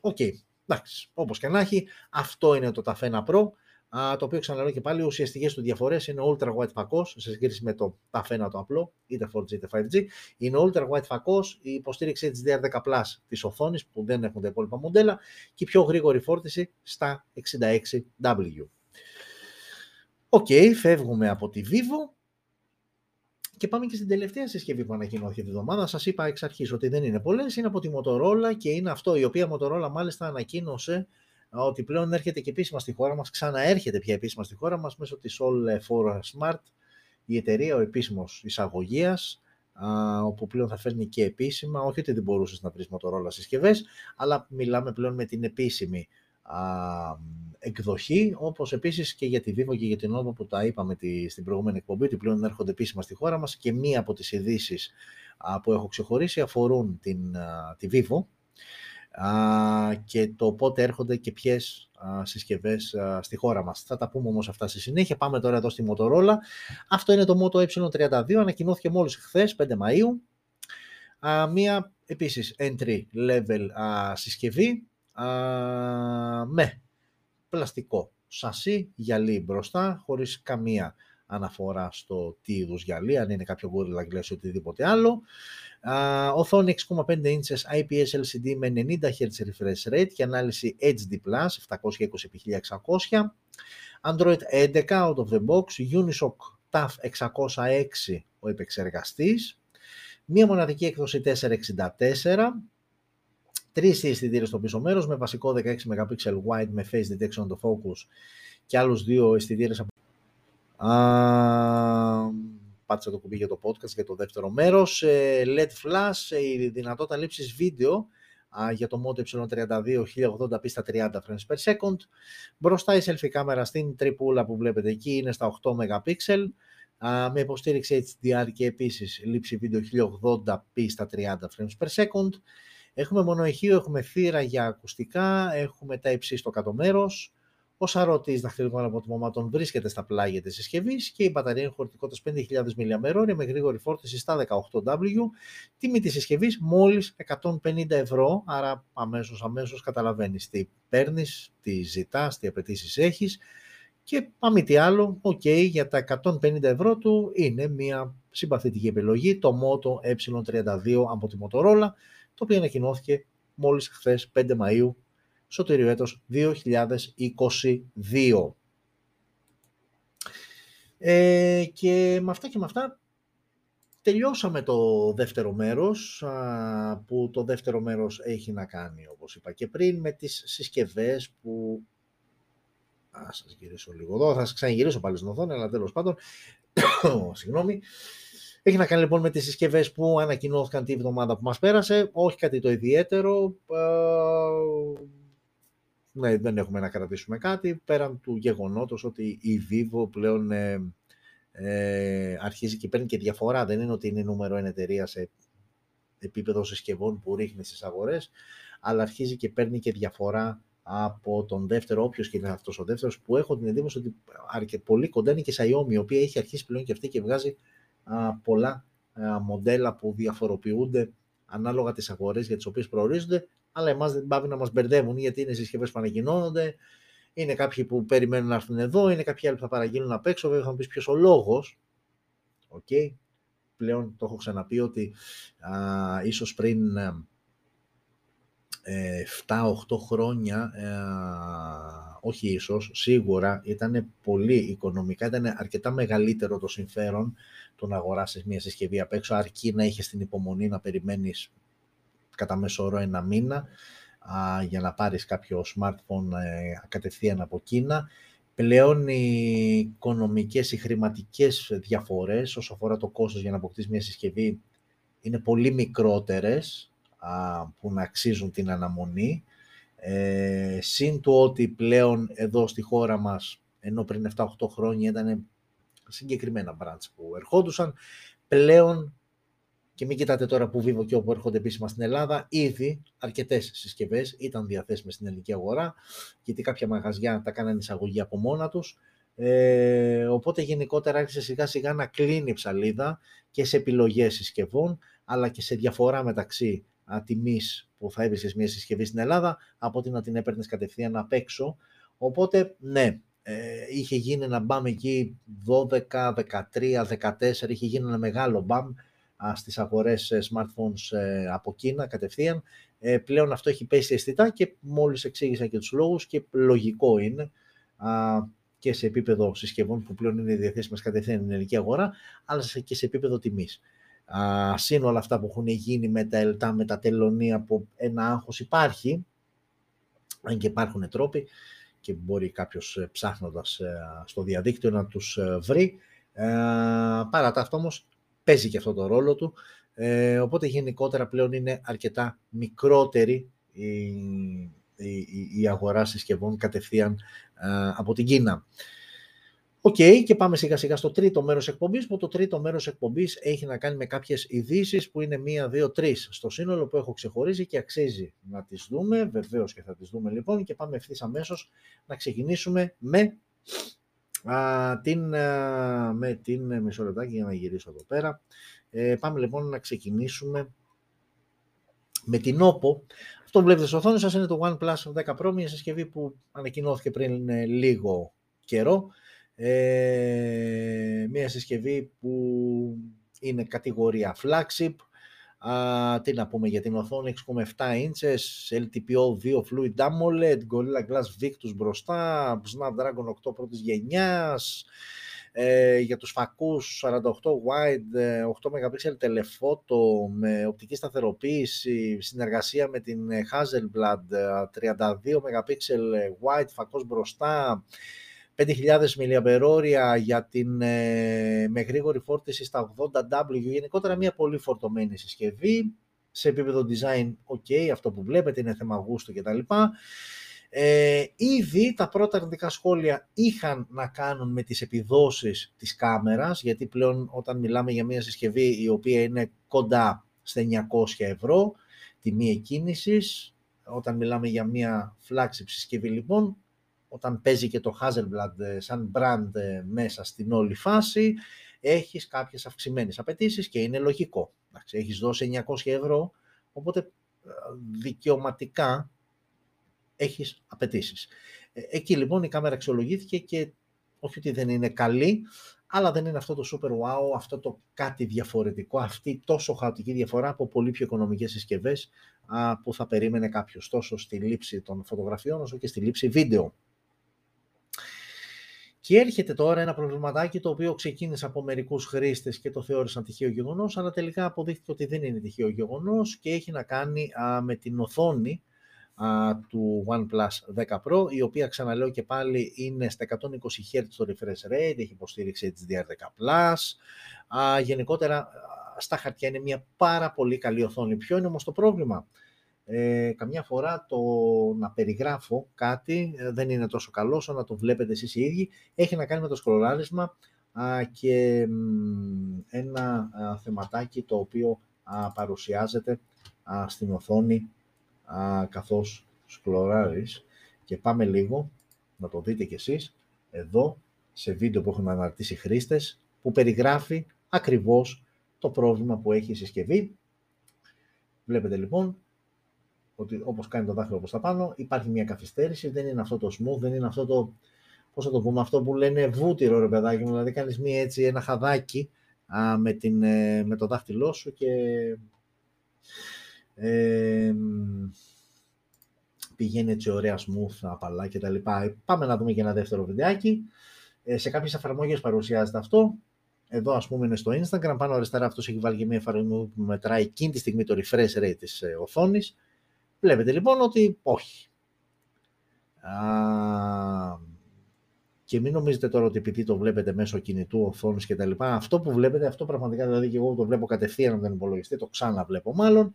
OK, okay, Εντάξει, όπως και να έχει, αυτό είναι το Ταφ ένα Pro, το οποίο ξαναλέω και πάλι, ουσιαστικές του διαφορές είναι ultra wide φακός σε σύγκριση με το Ταφ ένα το απλό, είτε 4G είτε 5G. Είναι ultra wide φακός, η υποστήριξη HDR10 Plus της οθόνης που δεν έχουν τα υπόλοιπα μοντέλα και η πιο γρήγορη φόρτιση στα 66W. OK, okay, φεύγουμε από τη Vivo και πάμε και στην τελευταία συσκευή που ανακοινώθηκε την εβδομάδα. Σας είπα εξ αρχής ότι δεν είναι πολλές, είναι από τη Motorola και είναι αυτό η οποία Motorola μάλιστα ανακοίνωσε ότι πλέον έρχεται και επίσημα στη χώρα μας, ξαναέρχεται πια επίσημα στη χώρα μας μέσω της All for Smart, η εταιρεία, ο επίσημος εισαγωγία, όπου πλέον θα φέρνει και επίσημα, όχι ότι δεν μπορούσες να βρεις Motorola συσκευές, αλλά μιλάμε πλέον με την επίσημη εκδοχή, όπως επίσης και για τη Vivo και για την Oppo που τα είπαμε τη, στην προηγούμενη εκπομπή, ότι πλέον έρχονται επίσημα στη χώρα μας και μία από τις ειδήσεις που έχω ξεχωρίσει αφορούν την, τη Vivo και το πότε έρχονται και ποιες συσκευές στη χώρα μας. Θα τα πούμε όμως αυτά στη συνέχεια. Πάμε τώρα εδώ στη Motorola. Αυτό είναι το Moto E32, ανακοινώθηκε μόλις χθες 5 Μαΐου. μία επίσης entry level συσκευή με πλαστικό σασί, γυαλί μπροστά, χωρίς καμία αναφορά στο τι είδους γυαλί, αν είναι κάποιο Gorilla Glass ή οτιδήποτε άλλο. Uh, οθόνη 6,5 inches IPS LCD με 90 Hz refresh rate και ανάλυση HD+, 720x1600. Android 11 out of the box, Unisoc TAF 606 ο επεξεργαστής. Μία μοναδική έκδοση 464, τρεις αισθητήρες στο πίσω μέρος με βασικό 16 MP wide με face detection on the focus και άλλους δύο αισθητήρες από... πάτησα το κουμπί για το podcast για το δεύτερο μέρος. Ε, LED flash, ε, η δυνατότητα λήψης βίντεο για το Moto Y32 1080p στα 30 frames per second. Μπροστά η selfie κάμερα στην τρυπούλα που βλέπετε εκεί είναι στα 8 MP με υποστήριξη HDR και επίσης λήψη βίντεο 1080p στα 30 frames per second. Έχουμε μονοεχείο, έχουμε θύρα για ακουστικά, έχουμε τα υψί στο κάτω μέρος. Ο σαρωτή δαχτυλικών αποτυπωμάτων βρίσκεται στα πλάγια της συσκευής και η μπαταρία είναι χωρητικότητας 5.000 mAh με γρήγορη φόρτιση στα 18W. Τιμή της συσκευής μόλις 150 ευρώ, άρα αμέσως αμέσως καταλαβαίνεις τι παίρνεις, τι ζητάς, τι απαιτήσεις έχεις. Και πάμε τι άλλο, ok, για τα 150 ευρώ του είναι μια συμπαθητική επιλογή, το Moto E32 από τη Motorola, το οποίο ανακοινώθηκε μόλις χθες 5 Μαΐου σωτήριο έτος 2022. Ε, και με αυτά και με αυτά τελειώσαμε το δεύτερο μέρος, που το δεύτερο μέρος έχει να κάνει, όπως είπα και πριν, με τις συσκευές που... Α σας γυρίσω λίγο εδώ, θα σας ξαναγυρίσω πάλι στην οθόνη, αλλά τέλος πάντων, συγγνώμη, έχει να κάνει λοιπόν με τις συσκευές που ανακοινώθηκαν τη βδομάδα που μας πέρασε, όχι κάτι το ιδιαίτερο, ναι, δεν έχουμε να κρατήσουμε κάτι, πέραν του γεγονότος ότι η Vivo πλέον ε, ε, αρχίζει και παίρνει και διαφορά. Δεν είναι ότι είναι νούμερο ένα εταιρεία σε επίπεδο συσκευών που ρίχνει στις αγορές, αλλά αρχίζει και παίρνει και διαφορά από τον δεύτερο, όποιος και είναι αυτός ο δεύτερος, που έχω την εντύπωση ότι αρκε, πολύ κοντά είναι και η Xiaomi, η οποία έχει αρχίσει πλέον και αυτή και βγάζει α, πολλά α, μοντέλα που διαφοροποιούνται ανάλογα τις αγορές για τις οποίες προορίζονται αλλά εμάς δεν παύει να μας μπερδεύουν γιατί είναι συσκευές που ανακοινώνονται, είναι κάποιοι που περιμένουν να έρθουν εδώ, είναι κάποιοι άλλοι που θα παραγγείλουν απ' έξω, βέβαια θα μου πεις ποιος ο λόγος. OK, okay. πλέον το έχω ξαναπεί ότι α, ίσως πριν ε, 7-8 χρόνια, ε, όχι ίσως, σίγουρα ήταν πολύ οικονομικά, ήταν αρκετά μεγαλύτερο το συμφέρον το να αγοράσεις μια συσκευή απ' έξω, αρκεί να είχες την υπομονή να περιμένεις κατά μέσο όρο ένα μήνα α, για να πάρεις κάποιο smartphone ε, κατευθείαν από Κίνα. Πλέον οι οικονομικές, οι χρηματικές διαφορές όσο αφορά το κόστος για να αποκτήσεις μια συσκευή είναι πολύ μικρότερες α, που να αξίζουν την αναμονή. Ε, συν του ότι πλέον εδώ στη χώρα μας, ενώ πριν 7-8 χρόνια ήταν συγκεκριμένα brands που ερχόντουσαν, πλέον και μην κοιτάτε τώρα που βίβω και όπου έρχονται επίσημα στην Ελλάδα, ήδη αρκετές συσκευές ήταν διαθέσιμες στην ελληνική αγορά, γιατί κάποια μαγαζιά τα κάνανε εισαγωγή από μόνα τους. Ε, οπότε γενικότερα άρχισε σιγά σιγά να κλείνει η ψαλίδα και σε επιλογές συσκευών, αλλά και σε διαφορά μεταξύ τιμή που θα έβρισκε μια συσκευή στην Ελλάδα, από ότι να την έπαιρνες κατευθείαν απ' έξω. Οπότε, ναι, ε, είχε γίνει ένα μπαμ εκεί 12, 13, 14, είχε γίνει ένα μεγάλο μπαμ στις αγορές ε, smartphones ε, από Κίνα κατευθείαν. Ε, πλέον αυτό έχει πέσει αισθητά και μόλις εξήγησα και τους λόγους και λογικό είναι και σε επίπεδο συσκευών που πλέον είναι διαθέσιμες κατευθείαν στην ελληνική αγορά, αλλά και σε επίπεδο τιμής. Συν όλα αυτά που έχουν γίνει με τα ΕΛΤΑ, με τα τελωνία που ένα άγχος υπάρχει, αν και υπάρχουν τρόποι και μπορεί κάποιος ψάχνοντας στο διαδίκτυο να τους βρει. Παρά ταύτα όμως παίζει και αυτό το ρόλο του. Ε, οπότε γενικότερα πλέον είναι αρκετά μικρότερη η, η, η αγορά συσκευών κατευθείαν ε, από την Κίνα. OK, okay, και πάμε σιγά σιγά στο τρίτο μέρος εκπομπής, που το τρίτο μέρος εκπομπής έχει να κάνει με κάποιες ειδήσεις που είναι μία, δύο, τρεις στο σύνολο που έχω ξεχωρίσει και αξίζει να τις δούμε, βεβαίως και θα τις δούμε λοιπόν και πάμε ευθύς αμέσως να ξεκινήσουμε με Α, την, με την μισό λεπτάκι για να γυρίσω εδώ πέρα. Ε, πάμε λοιπόν να ξεκινήσουμε με την OPPO. Αυτό που βλέπετε στο οθόνη σας είναι το OnePlus 10 Pro, μια συσκευή που ανακοινώθηκε πριν λίγο καιρό. Ε, μια συσκευή που είναι κατηγορία flagship. Α, τι να πούμε για την οθόνη 6,7 inches, LTPO 2 Fluid AMOLED, Gorilla Glass Victus μπροστά, Snapdragon 8 πρώτης γενιάς, ε, για τους φακούς 48 wide, 8 MP telephoto με οπτική σταθεροποίηση, συνεργασία με την Hasselblad, 32 MP wide φακός μπροστά, 5.000 mAh για την, ε, με γρήγορη φόρτιση στα 80W, γενικότερα μια πολύ φορτωμένη συσκευή, σε επίπεδο design ok, αυτό που βλέπετε είναι θέμα γούστου κτλ. Ε, ήδη τα πρώτα αρνητικά σχόλια είχαν να κάνουν με τις επιδόσεις της κάμερας, γιατί πλέον όταν μιλάμε για μια συσκευή η οποία είναι κοντά στα 900 ευρώ, τιμή εκκίνησης, όταν μιλάμε για μια flagship συσκευή λοιπόν, όταν παίζει και το Hasselblad ε, σαν brand ε, μέσα στην όλη φάση, έχεις κάποιες αυξημένες απαιτήσεις και είναι λογικό. Έχεις δώσει 900 ευρώ, οπότε ε, δικαιωματικά έχεις απαιτήσεις. Εκεί λοιπόν η κάμερα αξιολογήθηκε και όχι ότι δεν είναι καλή, αλλά δεν είναι αυτό το super wow, αυτό το κάτι διαφορετικό, αυτή τόσο χαοτική διαφορά από πολύ πιο οικονομικές συσκευές που θα περίμενε κάποιος τόσο στη λήψη των φωτογραφιών όσο και στη λήψη βίντεο. Και έρχεται τώρα ένα προβληματάκι το οποίο ξεκίνησε από μερικούς χρήστες και το θεώρησαν τυχαίο γεγονός, αλλά τελικά αποδείχθηκε ότι δεν είναι τυχαίο γεγονός και έχει να κάνει με την οθόνη του OnePlus 10 Pro, η οποία ξαναλέω και πάλι είναι στα 120 Hz το refresh rate, έχει υποστήριξη HDR10+. Α, γενικότερα στα χαρτιά είναι μια πάρα πολύ καλή οθόνη. Ποιο είναι όμως το πρόβλημα; Ε, καμιά φορά το να περιγράφω κάτι ε, δεν είναι τόσο καλό όσο να το βλέπετε εσείς οι ίδιοι. Έχει να κάνει με το σκρολάρισμα και ένα θεματάκι το οποίο παρουσιάζεται στην οθόνη καθώς σκρολάρεις και πάμε λίγο να το δείτε κι εσείς εδώ σε βίντεο που έχουν αναρτήσει χρήστες που περιγράφει ακριβώς το πρόβλημα που έχει η συσκευή. Βλέπετε λοιπόν ότι όπως κάνει το δάχτυλο προς τα πάνω, υπάρχει μια καθυστέρηση, δεν είναι αυτό το smooth, δεν είναι αυτό το, πώς θα το πούμε, αυτό που λένε βούτυρο ρε παιδάκι μου, δηλαδή κάνεις μια έτσι, ένα χαδάκι α, με, την, ε, με το δάχτυλό σου και ε, πηγαίνει έτσι ωραία smooth, απαλά και τα λοιπά. Πάμε να δούμε και ένα δεύτερο βιντεάκι. Ε, σε κάποιες εφαρμογές παρουσιάζεται αυτό. Εδώ ας πούμε είναι στο Instagram, πάνω αριστερά αυτός έχει βάλει και μια εφαρμογή που μετράει εκείνη τη στιγμή το refresh rate της ε, οθόνης. Βλέπετε λοιπόν ότι όχι. Α, και μην νομίζετε τώρα ότι επειδή το βλέπετε μέσω κινητού, οθόνη και τα λοιπά, αυτό που βλέπετε, αυτό πραγματικά δηλαδή και εγώ το βλέπω κατευθείαν από τον υπολογιστή, το ξαναβλέπω μάλλον,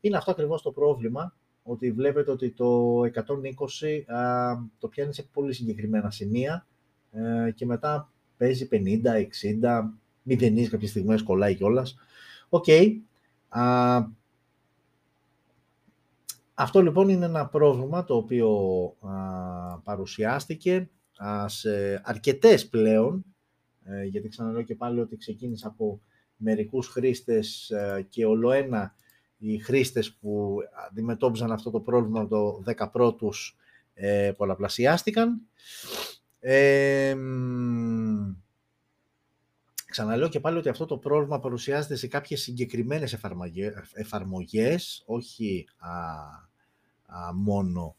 είναι αυτό ακριβώς το πρόβλημα, ότι βλέπετε ότι το 120 α, το πιάνει σε πολύ συγκεκριμένα σημεία ε, και μετά παίζει 50, 60, μηδενίζει κάποιες στιγμές, κολλάει κιόλας. OK, okay. Αυτό λοιπόν είναι ένα πρόβλημα το οποίο παρουσιάστηκε α, σε αρκετές πλέον, ε, γιατί ξαναλέω και πάλι ότι ξεκίνησε από μερικούς χρήστες ε, και ολοένα οι χρήστες που αντιμετώπιζαν αυτό το πρόβλημα το 10 πρώτους ε, πολλαπλασιάστηκαν. Ε, Ξαναλέω και πάλι ότι αυτό το πρόβλημα παρουσιάζεται σε κάποιες συγκεκριμένες εφαρμογές, όχι μόνο,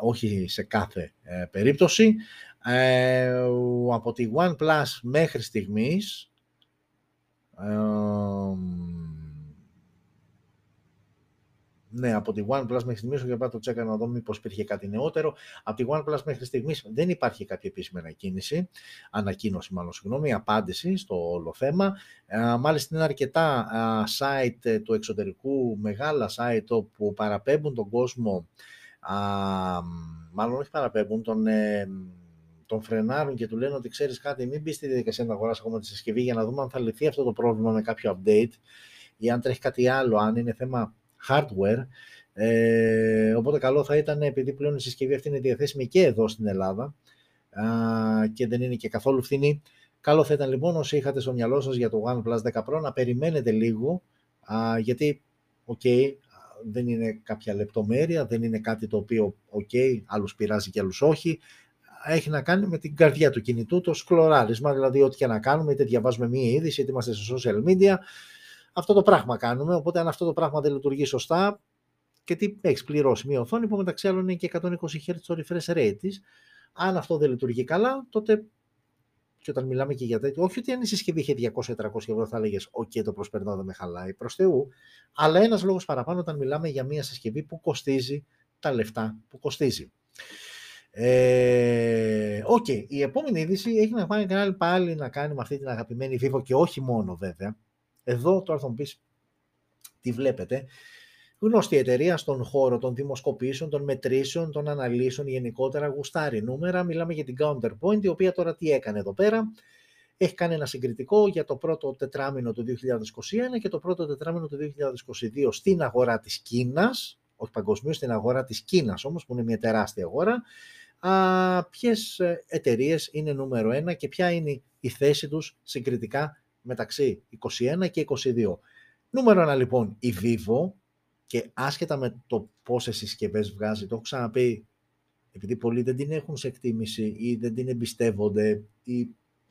όχι σε κάθε ε, περίπτωση. Ε, από τη OnePlus μέχρι στιγμής, ε, ναι, από τη OnePlus μέχρι στιγμής, για το τσέκα να δω μήπως υπήρχε κάτι νεότερο. Από τη OnePlus μέχρι στιγμής δεν υπάρχει κάποια επίσημη ανακοίνηση, ανακοίνωση μάλλον, συγγνώμη, απάντηση στο όλο θέμα. Ε, μάλιστα είναι αρκετά site του εξωτερικού, μεγάλα site που παραπέμπουν τον κόσμο, α, μάλλον όχι παραπέμπουν, τον, ε, τον φρενάρουν και του λένε ότι ξέρεις κάτι, μην μπεις στη διαδικασία να αγοράσει ακόμα τη συσκευή για να δούμε αν θα λυθεί αυτό το πρόβλημα με κάποιο update ή αν τρέχει κάτι άλλο, αν είναι θέμα hardware. Ε, οπότε καλό θα ήταν, επειδή πλέον η συσκευή αυτή είναι διαθέσιμη και εδώ στην Ελλάδα α, και δεν είναι και καθόλου φθηνή, καλό θα ήταν λοιπόν όσοι είχατε στο μυαλό σας για το OnePlus 10 Pro να περιμένετε λίγο, α, γιατί, ok, δεν είναι κάποια λεπτομέρεια, δεν είναι κάτι το οποίο, ok, άλλους πειράζει και άλλους όχι, έχει να κάνει με την καρδιά του κινητού, το σκλωράρισμα, δηλαδή ό,τι και να κάνουμε, είτε διαβάζουμε μία είδηση, είτε είμαστε σε social media, αυτό το πράγμα κάνουμε, οπότε αν αυτό το πράγμα δεν λειτουργεί σωστά, και τι έχεις πληρώσει μία οθόνη που μεταξύ άλλων είναι και 120 Hz το refresh rate της, αν αυτό δεν λειτουργεί καλά, τότε και όταν μιλάμε και για τέτοιο, όχι ότι αν η συσκευή είχε 200-300 ευρώ θα έλεγες OK, το προσπερνάω, δεν με χαλάει προς Θεού, αλλά ένας λόγος παραπάνω όταν μιλάμε για μια συσκευή που κοστίζει τα λεφτά που κοστίζει. Ε, okay. η επόμενη είδηση έχει να κάνει πάλι να κάνει με αυτή την αγαπημένη Vivo και όχι μόνο βέβαια. Εδώ τώρα θα μου πεις τι βλέπετε. Γνωστή εταιρεία στον χώρο των δημοσκοπήσεων, των μετρήσεων, των αναλύσεων, γενικότερα γουστάρει νούμερα. Μιλάμε για την Counterpoint, η οποία τώρα τι έκανε εδώ πέρα. Έχει κάνει ένα συγκριτικό για το πρώτο τετράμινο του 2021 και το πρώτο τετράμινο του 2022 στην αγορά της Κίνας, όχι παγκοσμίως, στην αγορά της Κίνας όμως, που είναι μια τεράστια αγορά, α, ποιες ε, εταιρείες είναι νούμερο ένα και ποια είναι η θέση τους συγκριτικά μεταξύ 21 και 22. Νούμερο ένα λοιπόν η Vivo και άσχετα με το πόσες συσκευές βγάζει, το έχω ξαναπεί, επειδή πολλοί δεν την έχουν σε εκτίμηση ή δεν την εμπιστεύονται ή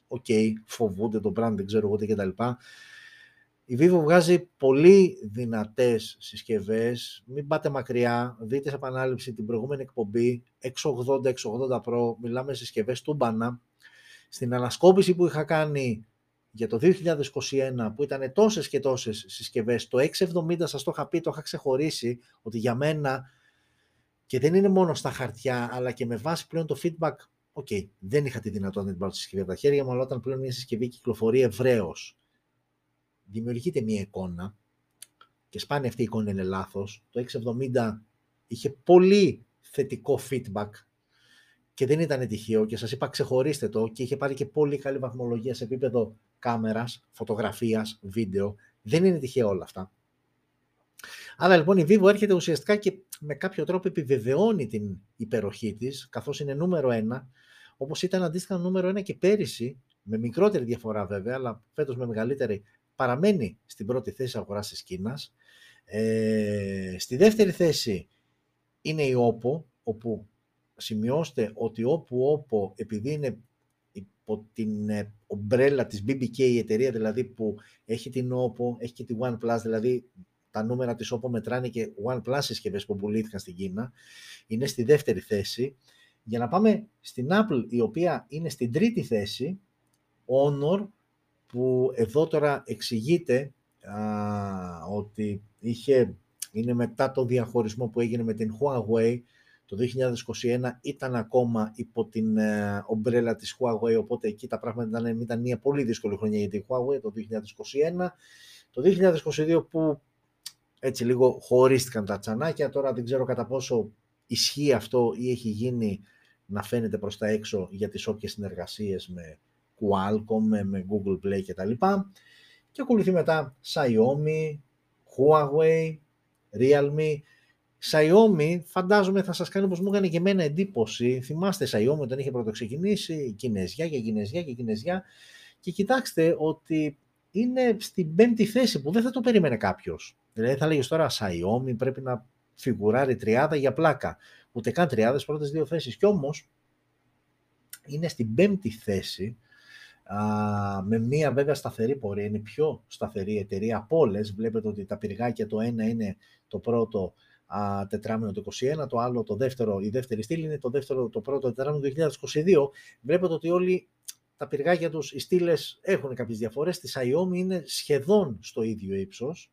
OK, okay, φοβούνται το brand, δεν ξέρω εγώ τι κτλ. Η Vivo βγάζει πολύ δυνατές συσκευές, μην πάτε μακριά, δείτε σε επανάληψη την προηγούμενη εκπομπή, 680, 680 Pro, μιλάμε συσκευές τούμπανα. Στην ανασκόπηση που είχα κάνει για το 2021 που ήταν τόσες και τόσες συσκευές, το X70 σας το είχα πει, το είχα ξεχωρίσει, ότι για μένα και δεν είναι μόνο στα χαρτιά, αλλά και με βάση πλέον το feedback, OK, okay, δεν είχα τη δυνατότητα να την πάρω τη συσκευή από τα χέρια μου, αλλά όταν πλέον μια συσκευή κυκλοφορεί ευρέως, δημιουργείται μια εικόνα και σπάνια αυτή η εικόνα είναι λάθος. Το X70 είχε πολύ θετικό feedback και δεν ήταν τυχαίο και σας είπα ξεχωρίστε το και είχε πάρει και πολύ καλή βαθμολογία σε επίπεδο κάμερας, φωτογραφίας, βίντεο. Δεν είναι τυχαίο όλα αυτά. Άρα λοιπόν η Vivo έρχεται ουσιαστικά και με κάποιο τρόπο επιβεβαιώνει την υπεροχή της, καθώς είναι νούμερο ένα, όπως ήταν αντίστοιχα νούμερο ένα και πέρυσι, με μικρότερη διαφορά βέβαια, αλλά φέτος με μεγαλύτερη, παραμένει στην πρώτη θέση αγοράς της Κίνας. Ε, στη δεύτερη θέση είναι η OPPO, όπου σημειώστε ότι όπου OPPO, επειδή είναι υπό την ε, ομπρέλα της BBK η εταιρεία δηλαδή που έχει την OPPO, έχει και τη OnePlus, δηλαδή τα νούμερα της OPPO μετράνε και OnePlus συσκευές που πουλήθηκαν στην Κίνα, είναι στη δεύτερη θέση. Για να πάμε στην Apple, η οποία είναι στην τρίτη θέση, Honor, που εδώ τώρα εξηγείται α, ότι είχε, είναι μετά το διαχωρισμό που έγινε με την Huawei, το 2021 ήταν ακόμα υπό την ε, ομπρέλα της Huawei, οπότε εκεί τα πράγματα ήταν, ήταν μια πολύ δύσκολη χρονιά για την Huawei το 2021. Το 2022 που έτσι λίγο χωρίστηκαν τα τσανάκια, τώρα δεν ξέρω κατά πόσο ισχύει αυτό ή έχει γίνει να φαίνεται προς τα έξω για τις όποιες συνεργασίες με Qualcomm, με Google Play κτλ. Και ακολουθεί μετά Xiaomi, Huawei, Realme, Xiaomi φαντάζομαι θα σας κάνει όπως μου έκανε και εμένα εντύπωση. Θυμάστε Xiaomi όταν είχε πρώτο ξεκινήσει, Κινέζια και Κινέζια και Κινέζια. Και κοιτάξτε ότι είναι στην πέμπτη θέση που δεν θα το περίμενε κάποιος. Δηλαδή θα λέγεις τώρα Xiaomi πρέπει να φιγουράρει τριάδα για πλάκα. Ούτε καν τριάδες πρώτες δύο θέσεις. Κι όμως είναι στην πέμπτη θέση α, με μία βέβαια σταθερή πορεία. Είναι πιο σταθερή εταιρεία από όλες. Βλέπετε ότι τα πυργάκια το ένα είναι το πρώτο α, τετράμινο το 2021, το άλλο, το δεύτερο, η δεύτερη στήλη είναι το, δεύτερο, το πρώτο τετράμινο το 2022. Βλέπετε ότι όλοι τα πυργάκια τους, οι στήλες έχουν κάποιες διαφορές. Τη Xiaomi είναι σχεδόν στο ίδιο ύψος.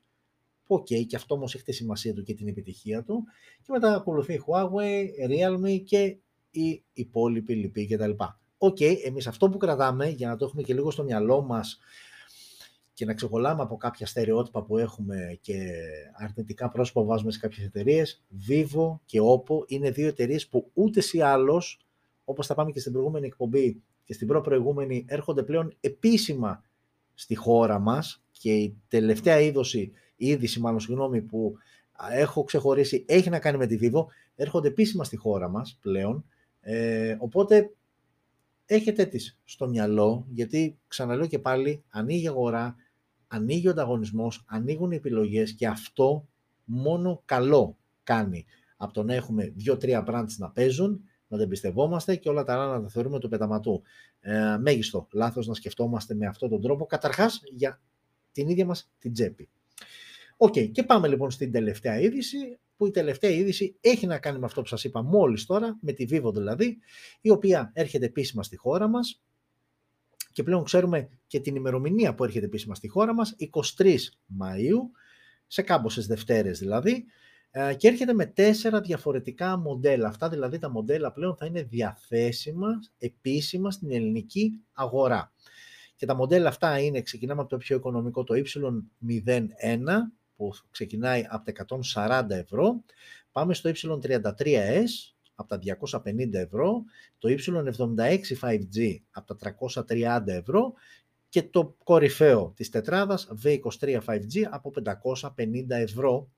OK, okay, και αυτό όμως έχει τη σημασία του και την επιτυχία του. Και μετά ακολουθεί η Huawei, Realme και οι υπόλοιποι λοιποί κτλ. OK, okay, εμείς αυτό που κρατάμε, για να το έχουμε και λίγο στο μυαλό μας, και να ξεκολλάμε από κάποια στερεότυπα που έχουμε και αρνητικά πρόσημα που βάζουμε σε κάποιες εταιρείες, Vivo και Oppo είναι δύο εταιρείες που ούτως ή άλλως, όπως είπαμε και στην προηγούμενη εκπομπή και στην προ-προηγούμενη, έρχονται πλέον επίσημα στη χώρα μας και η τελευταία είδωση, η είδηση μάλλον συγγνώμη που έχω ξεχωρίσει, έχει να κάνει με τη Vivo, έρχονται επίσημα στη χώρα μας πλέον, ε, οπότε έχετε τις στο μυαλό, γιατί ξαναλέω και πάλι, ανοίγει η αγορά, ανοίγει ο ανταγωνισμός, ανοίγουν οι επιλογές και αυτό μόνο καλό κάνει από το να έχουμε δύο-τρία brands να παίζουν να τα εμπιστευόμαστε και όλα τα άλλα να τα θεωρούμε του πεταματού. Ε, μέγιστο λάθος να σκεφτόμαστε με αυτόν τον τρόπο, καταρχάς για την ίδια μας την τσέπη. OK, okay, και πάμε λοιπόν στην τελευταία είδηση, που η τελευταία είδηση έχει να κάνει με αυτό που σας είπα μόλις τώρα, με τη Vivo δηλαδή, η οποία έρχεται επίσημα στη χώρα μας και πλέον ξέρουμε και την ημερομηνία που έρχεται επίσημα στη χώρα μας, 23 Μαΐου, σε κάμποσες Δευτέρες δηλαδή, ε, και έρχεται με τέσσερα διαφορετικά μοντέλα. Αυτά δηλαδή τα μοντέλα πλέον θα είναι διαθέσιμα επίσημα στην ελληνική αγορά. Και τα μοντέλα αυτά είναι, ξεκινάμε από το πιο οικονομικό, το Y01, που ξεκινάει από τα 140 ευρώ, πάμε στο Y33S, από τα 250 ευρώ, το Y76 5G από τα 330 ευρώ και το κορυφαίο της τετράδας V23 5G από 550 ευρώ.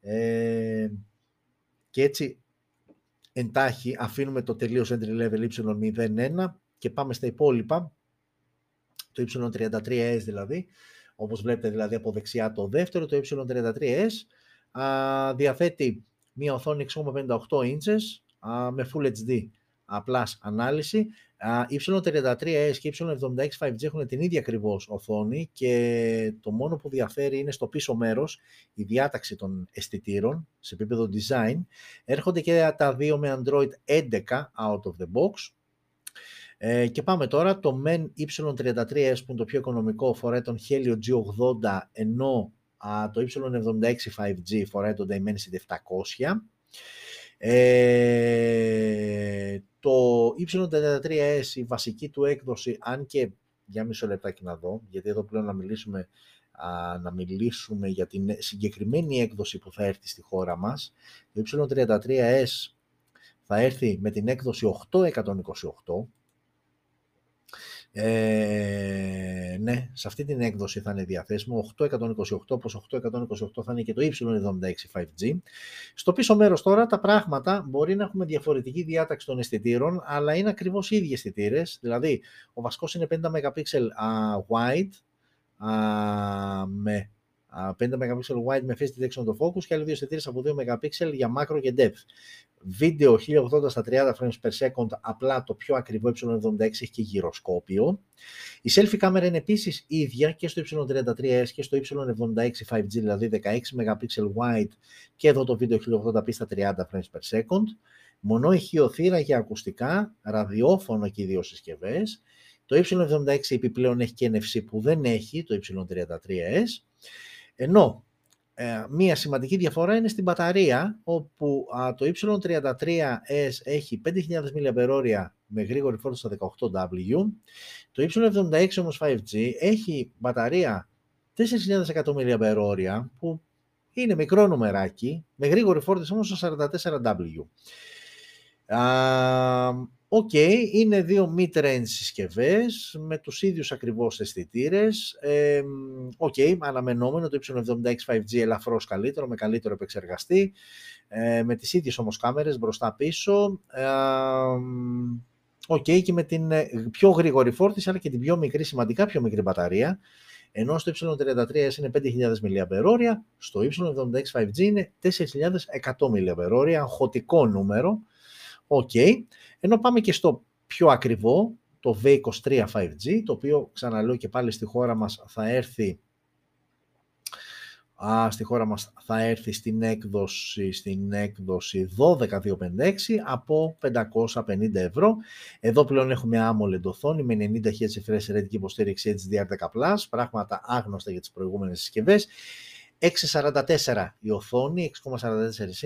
Ε, και έτσι εντάχει αφήνουμε το τελείως entry level Y01 και πάμε στα υπόλοιπα, το Y33S δηλαδή, όπως βλέπετε δηλαδή από δεξιά το δεύτερο, το Y33S, α, διαθέτει μια οθόνη 6,58 inches με Full HD Plus ανάλυση. Y33S και Y76 5G έχουν την ίδια ακριβώς οθόνη και το μόνο που διαφέρει είναι στο πίσω μέρος η διάταξη των αισθητήρων σε επίπεδο design. Έρχονται και τα δύο με Android 11 out of the box. Ε, και πάμε τώρα, το MEN Y33S που είναι το πιο οικονομικό φοράει τον Helio G80 ενώ το Y76 5G φοράει τον Dimensity 700. Ε, το Y33S, η βασική του έκδοση, αν και για μισό λεπτάκι να δω, γιατί εδώ πλέον να μιλήσουμε, να μιλήσουμε για την συγκεκριμένη έκδοση που θα έρθει στη χώρα μας. Το Y33S θα έρθει με την έκδοση 8128, ε, ναι, σε αυτή την έκδοση θα είναι διαθέσιμο 828, όπως 828 θα είναι και το Y76 5G. Στο πίσω μέρος τώρα τα πράγματα μπορεί να έχουμε διαφορετική διάταξη των αισθητήρων, αλλά είναι ακριβώς οι ίδιοι αισθητήρες. Δηλαδή, ο βασικός είναι 50 MP wide, με 5 MP wide με face detection το focus και άλλοι δύο αισθητήρες από 2 MP για macro και depth. Βίντεο 1080 στα 30 frames per second, απλά το πιο ακριβό Y76 έχει και γυροσκόπιο. Η selfie κάμερα είναι επίσης ίδια και στο Y33S και στο Y76 5G, δηλαδή 16 MP wide και εδώ το βίντεο 1080p στα 30 frames per second. Μονό ηχειοθύρα για ακουστικά, ραδιόφωνο και οι δύο συσκευές. Το Y76 επιπλέον έχει και NFC που δεν έχει το Y33S. Ενώ ε, μία σημαντική διαφορά είναι στην μπαταρία, όπου το Y33S έχει 5.000 mAh με γρήγορη φόρτιση στα 18W. Το Y76 όμως 5G έχει μπαταρία 4.100 mAh, που είναι μικρό νομεράκι, με γρήγορη φόρτιση όμως στα 44W. OK, okay, είναι δύο mid-range συσκευές με τους ίδιους ακριβώς αισθητήρες. Οκ, ε, okay, αναμενόμενο το Y76 5G ελαφρώς καλύτερο, με καλύτερο επεξεργαστή, ε, με τις ίδιες όμως κάμερες μπροστά-πίσω. OK, okay, και με την ε, πιο γρήγορη φόρτιση, αλλά και την πιο μικρή, σημαντικά πιο μικρή μπαταρία. Ενώ στο Y33S είναι 5.000 mAh, στο Y76 5G είναι 4.100 mAh, αγχωτικό νούμερο. OK. Okay. Ενώ πάμε και στο πιο ακριβό, το V23 5G, το οποίο ξαναλέω και πάλι στη χώρα μας θα έρθει Α, στη χώρα μας θα έρθει στην έκδοση, στην έκδοση 12256 από 550 ευρώ. Εδώ πλέον έχουμε AMOLED οθόνη με 90 Hz refresh rate και υποστήριξη HDR10+, πράγματα άγνωστα για τις προηγούμενες συσκευές. 644 η οθόνη, 6,44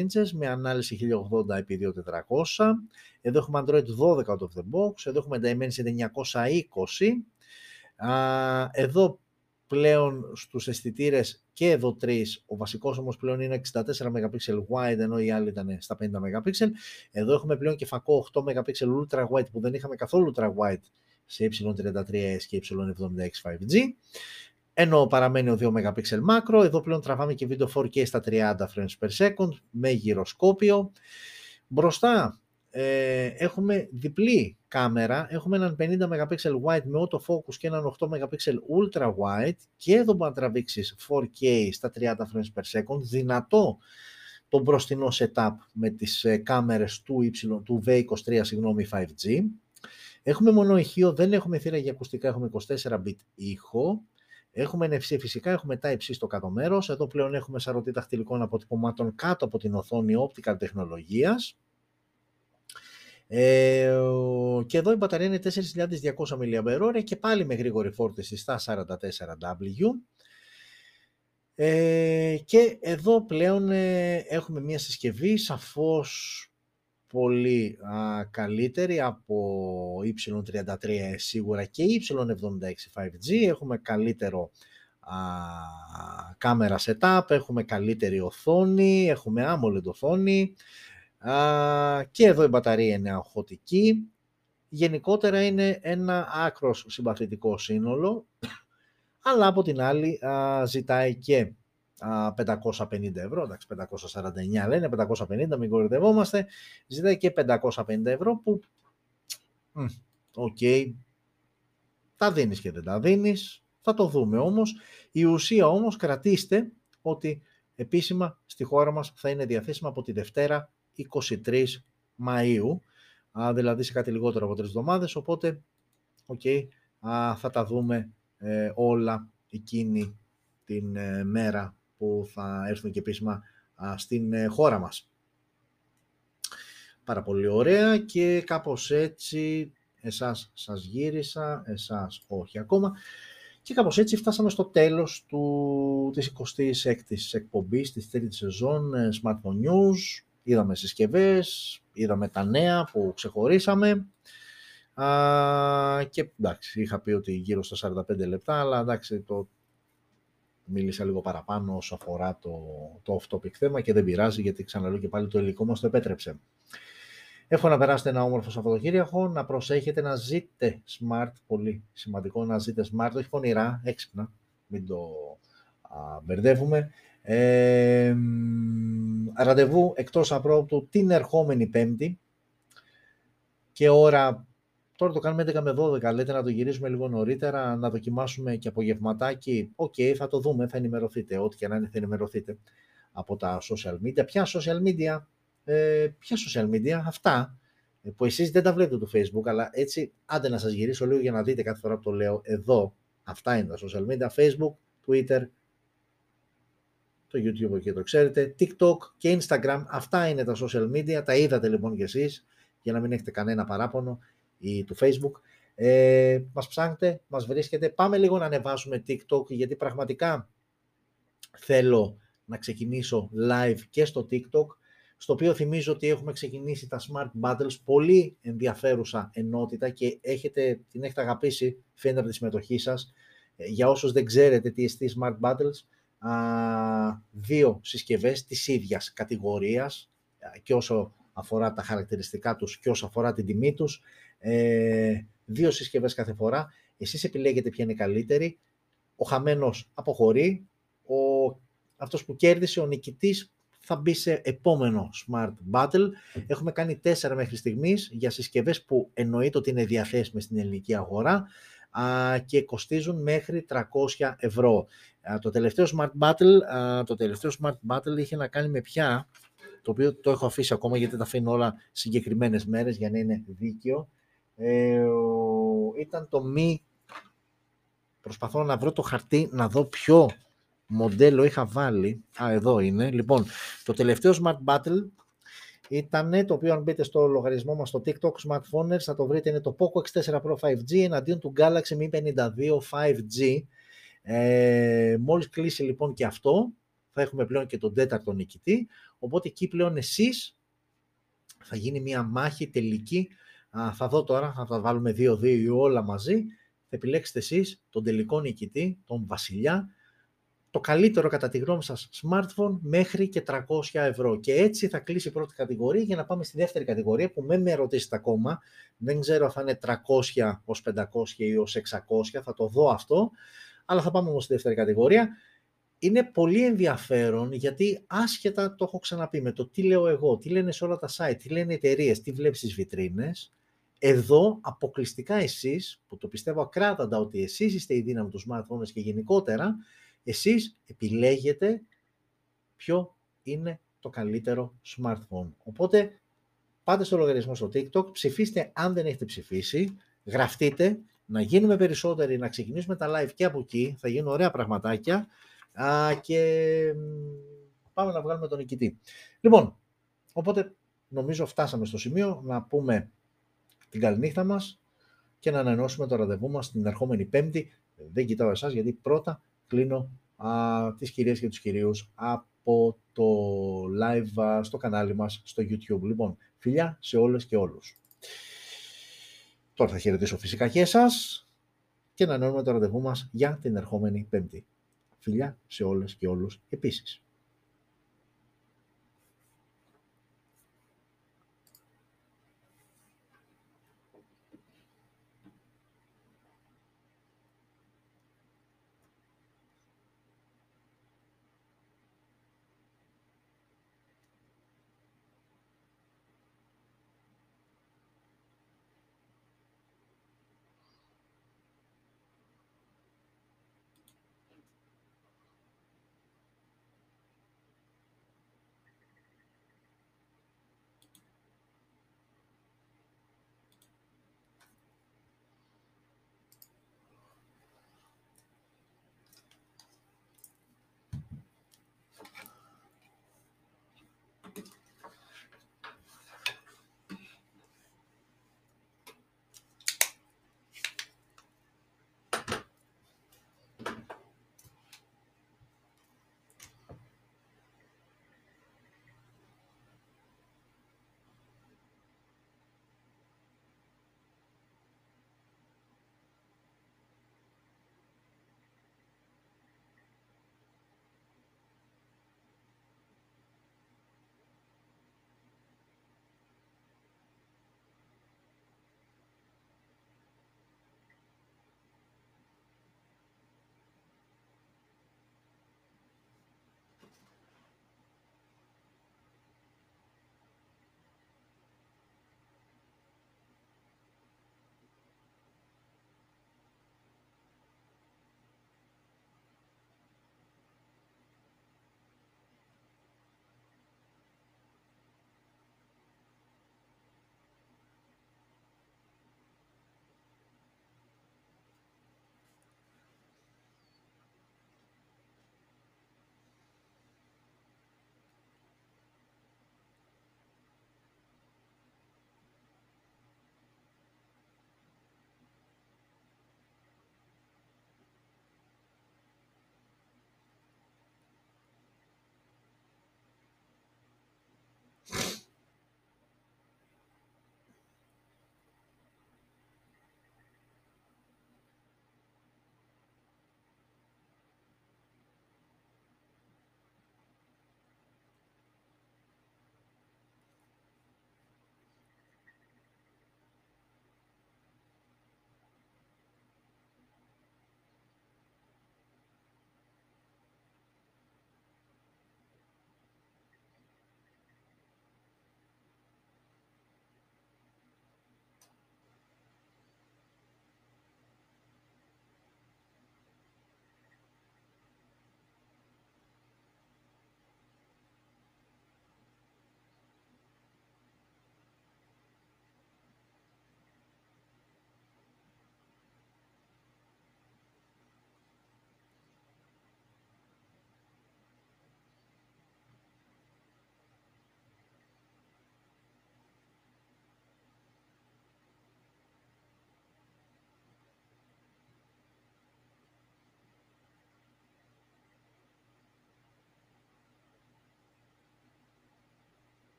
inches με ανάλυση 1080x2400. Εδώ έχουμε Android 12 out of the box, εδώ έχουμε Dimensity 920. Εδώ πλέον στους αισθητήρες και εδώ τρεις, ο βασικός όμως πλέον είναι 64 MP wide ενώ οι άλλοι ήταν στα 50 MP. Εδώ έχουμε πλέον και φακό 8 MP ultra wide που δεν είχαμε καθόλου ultra wide σε Y33S και Y76 5G ενώ παραμένει ο 2 MP μάκρο, εδώ πλέον τραβάμε και βίντεο 4K στα 30 frames per second με γυροσκόπιο. Μπροστά ε, έχουμε διπλή κάμερα, έχουμε έναν 50 MP wide με autofocus και έναν 8 MP ultra wide και εδώ μπορεί να τραβήξεις 4K στα 30 frames per second, δυνατό το μπροστινό setup με τις ε, κάμερες του, y, του V23 συγγνώμη, 5G. Έχουμε μόνο ηχείο, δεν έχουμε θύρα για ακουστικά, έχουμε 24-bit ήχο. Έχουμε NFC φυσικά, έχουμε Type-C στο κάτω μέρος. Εδώ πλέον έχουμε σαρωτή ταχτυλικών αποτυπωμάτων κάτω από την οθόνη optical τεχνολογίας. Ε, και εδώ η μπαταρία είναι 4.200 mAh και πάλι με γρήγορη φόρτιση στα 44W. Ε, και εδώ πλέον ε, έχουμε μια συσκευή σαφώς πολύ α, καλύτερη από Y33 σίγουρα και Y76 5G. Έχουμε καλύτερο α, κάμερα setup, έχουμε καλύτερη οθόνη, έχουμε AMOLED οθόνη α, και εδώ η μπαταρία είναι αγχωτική. Γενικότερα είναι ένα άκρος συμπαθητικό σύνολο, αλλά από την άλλη ζητάει και 550 ευρώ, εντάξει 549 λένε, 550 μην κοροϊδευόμαστε, ζητάει και 550 ευρώ που, OK, okay, τα δίνεις και δεν τα δίνεις, θα το δούμε όμως. Η ουσία όμως κρατήστε ότι επίσημα στη χώρα μας θα είναι διαθέσιμα από τη Δευτέρα 23 Μαΐου, δηλαδή σε κάτι λιγότερο από τρεις εβδομάδες, οπότε okay, θα τα δούμε ε, όλα εκείνη την ε, μέρα που θα έρθουν και επίσημα στην ε, χώρα μας. Πάρα πολύ ωραία και κάπως έτσι εσάς σας γύρισα, εσάς όχι ακόμα. Και κάπως έτσι φτάσαμε στο τέλος του, της 26ης εκπομπής της τρίτης σεζόν ε, Smartphone News. Είδαμε συσκευές, είδαμε τα νέα που ξεχωρίσαμε. Α, και εντάξει, είχα πει ότι γύρω στα 45 λεπτά, αλλά εντάξει, το μίλησα λίγο παραπάνω όσο αφορά το, το off-topic θέμα και δεν πειράζει γιατί ξαναλέω και πάλι το υλικό μας το επέτρεψε. Εύχομαι να περάσετε ένα όμορφο Σαββατοκύριακο, να προσέχετε να ζείτε smart, πολύ σημαντικό να ζείτε smart, όχι πονηρά, έξυπνα, μην το α, μπερδεύουμε. Ε, ραντεβού εκτός απρόπτου την ερχόμενη Πέμπτη και ώρα Τώρα το κάνουμε 11 με 12, λέτε να το γυρίσουμε λίγο νωρίτερα, να δοκιμάσουμε και απογευματάκι. OK, okay, θα το δούμε, θα ενημερωθείτε. Ό,τι και να είναι θα ενημερωθείτε από τα social media. Ποια social media, ε, ποια social media, αυτά ε, που εσείς δεν τα βλέπετε το facebook, αλλά έτσι άντε να σας γυρίσω λίγο για να δείτε κάθε φορά που το λέω εδώ. Αυτά είναι τα social media, facebook, twitter, το YouTube και το ξέρετε, TikTok και Instagram, αυτά είναι τα social media, τα είδατε λοιπόν κι εσείς, για να μην έχετε κανένα παράπονο ή του Facebook. Ε, μας ψάχνετε, μας βρίσκετε. Πάμε λίγο να ανεβάσουμε TikTok γιατί πραγματικά θέλω να ξεκινήσω live και στο TikTok στο οποίο θυμίζω ότι έχουμε ξεκινήσει τα Smart Battles, πολύ ενδιαφέρουσα ενότητα και έχετε, την έχετε αγαπήσει, φαίνεται από τη συμμετοχή σας. Ε, για όσους δεν ξέρετε τι εστί Smart Battles, α, δύο συσκευές της ίδιας κατηγορίας και όσο αφορά τα χαρακτηριστικά τους και όσο αφορά την τιμή τους ε, δύο συσκευές κάθε φορά, εσείς επιλέγετε ποια είναι η καλύτερη, ο χαμένος αποχωρεί, ο, αυτός που κέρδισε, ο νικητής, θα μπει σε επόμενο Smart Battle. Έχουμε κάνει τέσσερα μέχρι στιγμής για συσκευές που εννοείται ότι είναι διαθέσιμες στην ελληνική αγορά α, και κοστίζουν μέχρι 300 ευρώ. το, τελευταίο Smart Battle, α, το τελευταίο Smart Battle είχε να κάνει με ποια, το οποίο το έχω αφήσει ακόμα γιατί τα αφήνω όλα συγκεκριμένες μέρες για να είναι δίκαιο. Ε, ήταν το μη... Προσπαθώ να βρω το χαρτί, να δω ποιο μοντέλο είχα βάλει. Α, εδώ είναι. Λοιπόν, το τελευταίο Smart Battle ήταν το οποίο αν μπείτε στο λογαριασμό μας στο TikTok Smartphones θα το βρείτε είναι το Poco X4 Pro 5G εναντίον του Galaxy Mi 52 5G. Ε, μόλις κλείσει λοιπόν και αυτό θα έχουμε πλέον και τον τέταρτο νικητή οπότε εκεί πλέον εσείς θα γίνει μια μάχη τελική Α, θα δω τώρα, θα τα βάλουμε 2-2 ή όλα μαζί. Θα επιλέξετε εσείς τον τελικό νικητή, τον βασιλιά, το καλύτερο κατά τη γνώμη σας smartphone μέχρι και 300 ευρώ. Και έτσι θα κλείσει η πρώτη κατηγορία για να πάμε στη δεύτερη κατηγορία που με με ρωτήσετε ακόμα. Δεν ξέρω αν θα είναι 300 ως 500 ή ως 600, θα το δω αυτό. Αλλά θα πάμε όμως στη δεύτερη κατηγορία. Είναι πολύ ενδιαφέρον γιατί άσχετα το έχω ξαναπεί με το τι λέω εγώ, τι λένε σε όλα τα site, τι λένε οι εταιρείες, τι βλέπεις στις βιτρίνες, εδώ αποκλειστικά εσείς, που το πιστεύω ακράταντα ότι εσείς είστε η δύναμη του smartphones και γενικότερα, εσείς επιλέγετε ποιο είναι το καλύτερο smartphone. Οπότε πάτε στο λογαριασμό στο TikTok, ψηφίστε αν δεν έχετε ψηφίσει, γραφτείτε, να γίνουμε περισσότεροι, να ξεκινήσουμε τα live και από εκεί, θα γίνουν ωραία πραγματάκια α, και πάμε να βγάλουμε τον νικητή. Λοιπόν, οπότε νομίζω φτάσαμε στο σημείο να πούμε την καληνύχτα μας και να ανανεώσουμε το ραντεβού μας την ερχόμενη Πέμπτη. Δεν κοιτάω εσάς γιατί πρώτα κλείνω α, τις κυρίες και τους κυρίους από το live στο κανάλι μας στο YouTube. Λοιπόν, φιλιά σε όλες και όλους. Τώρα θα χαιρετήσω φυσικά και εσάς και να ανανεώνουμε το ραντεβού μας για την ερχόμενη Πέμπτη. Φιλιά σε όλες και όλους επίσης.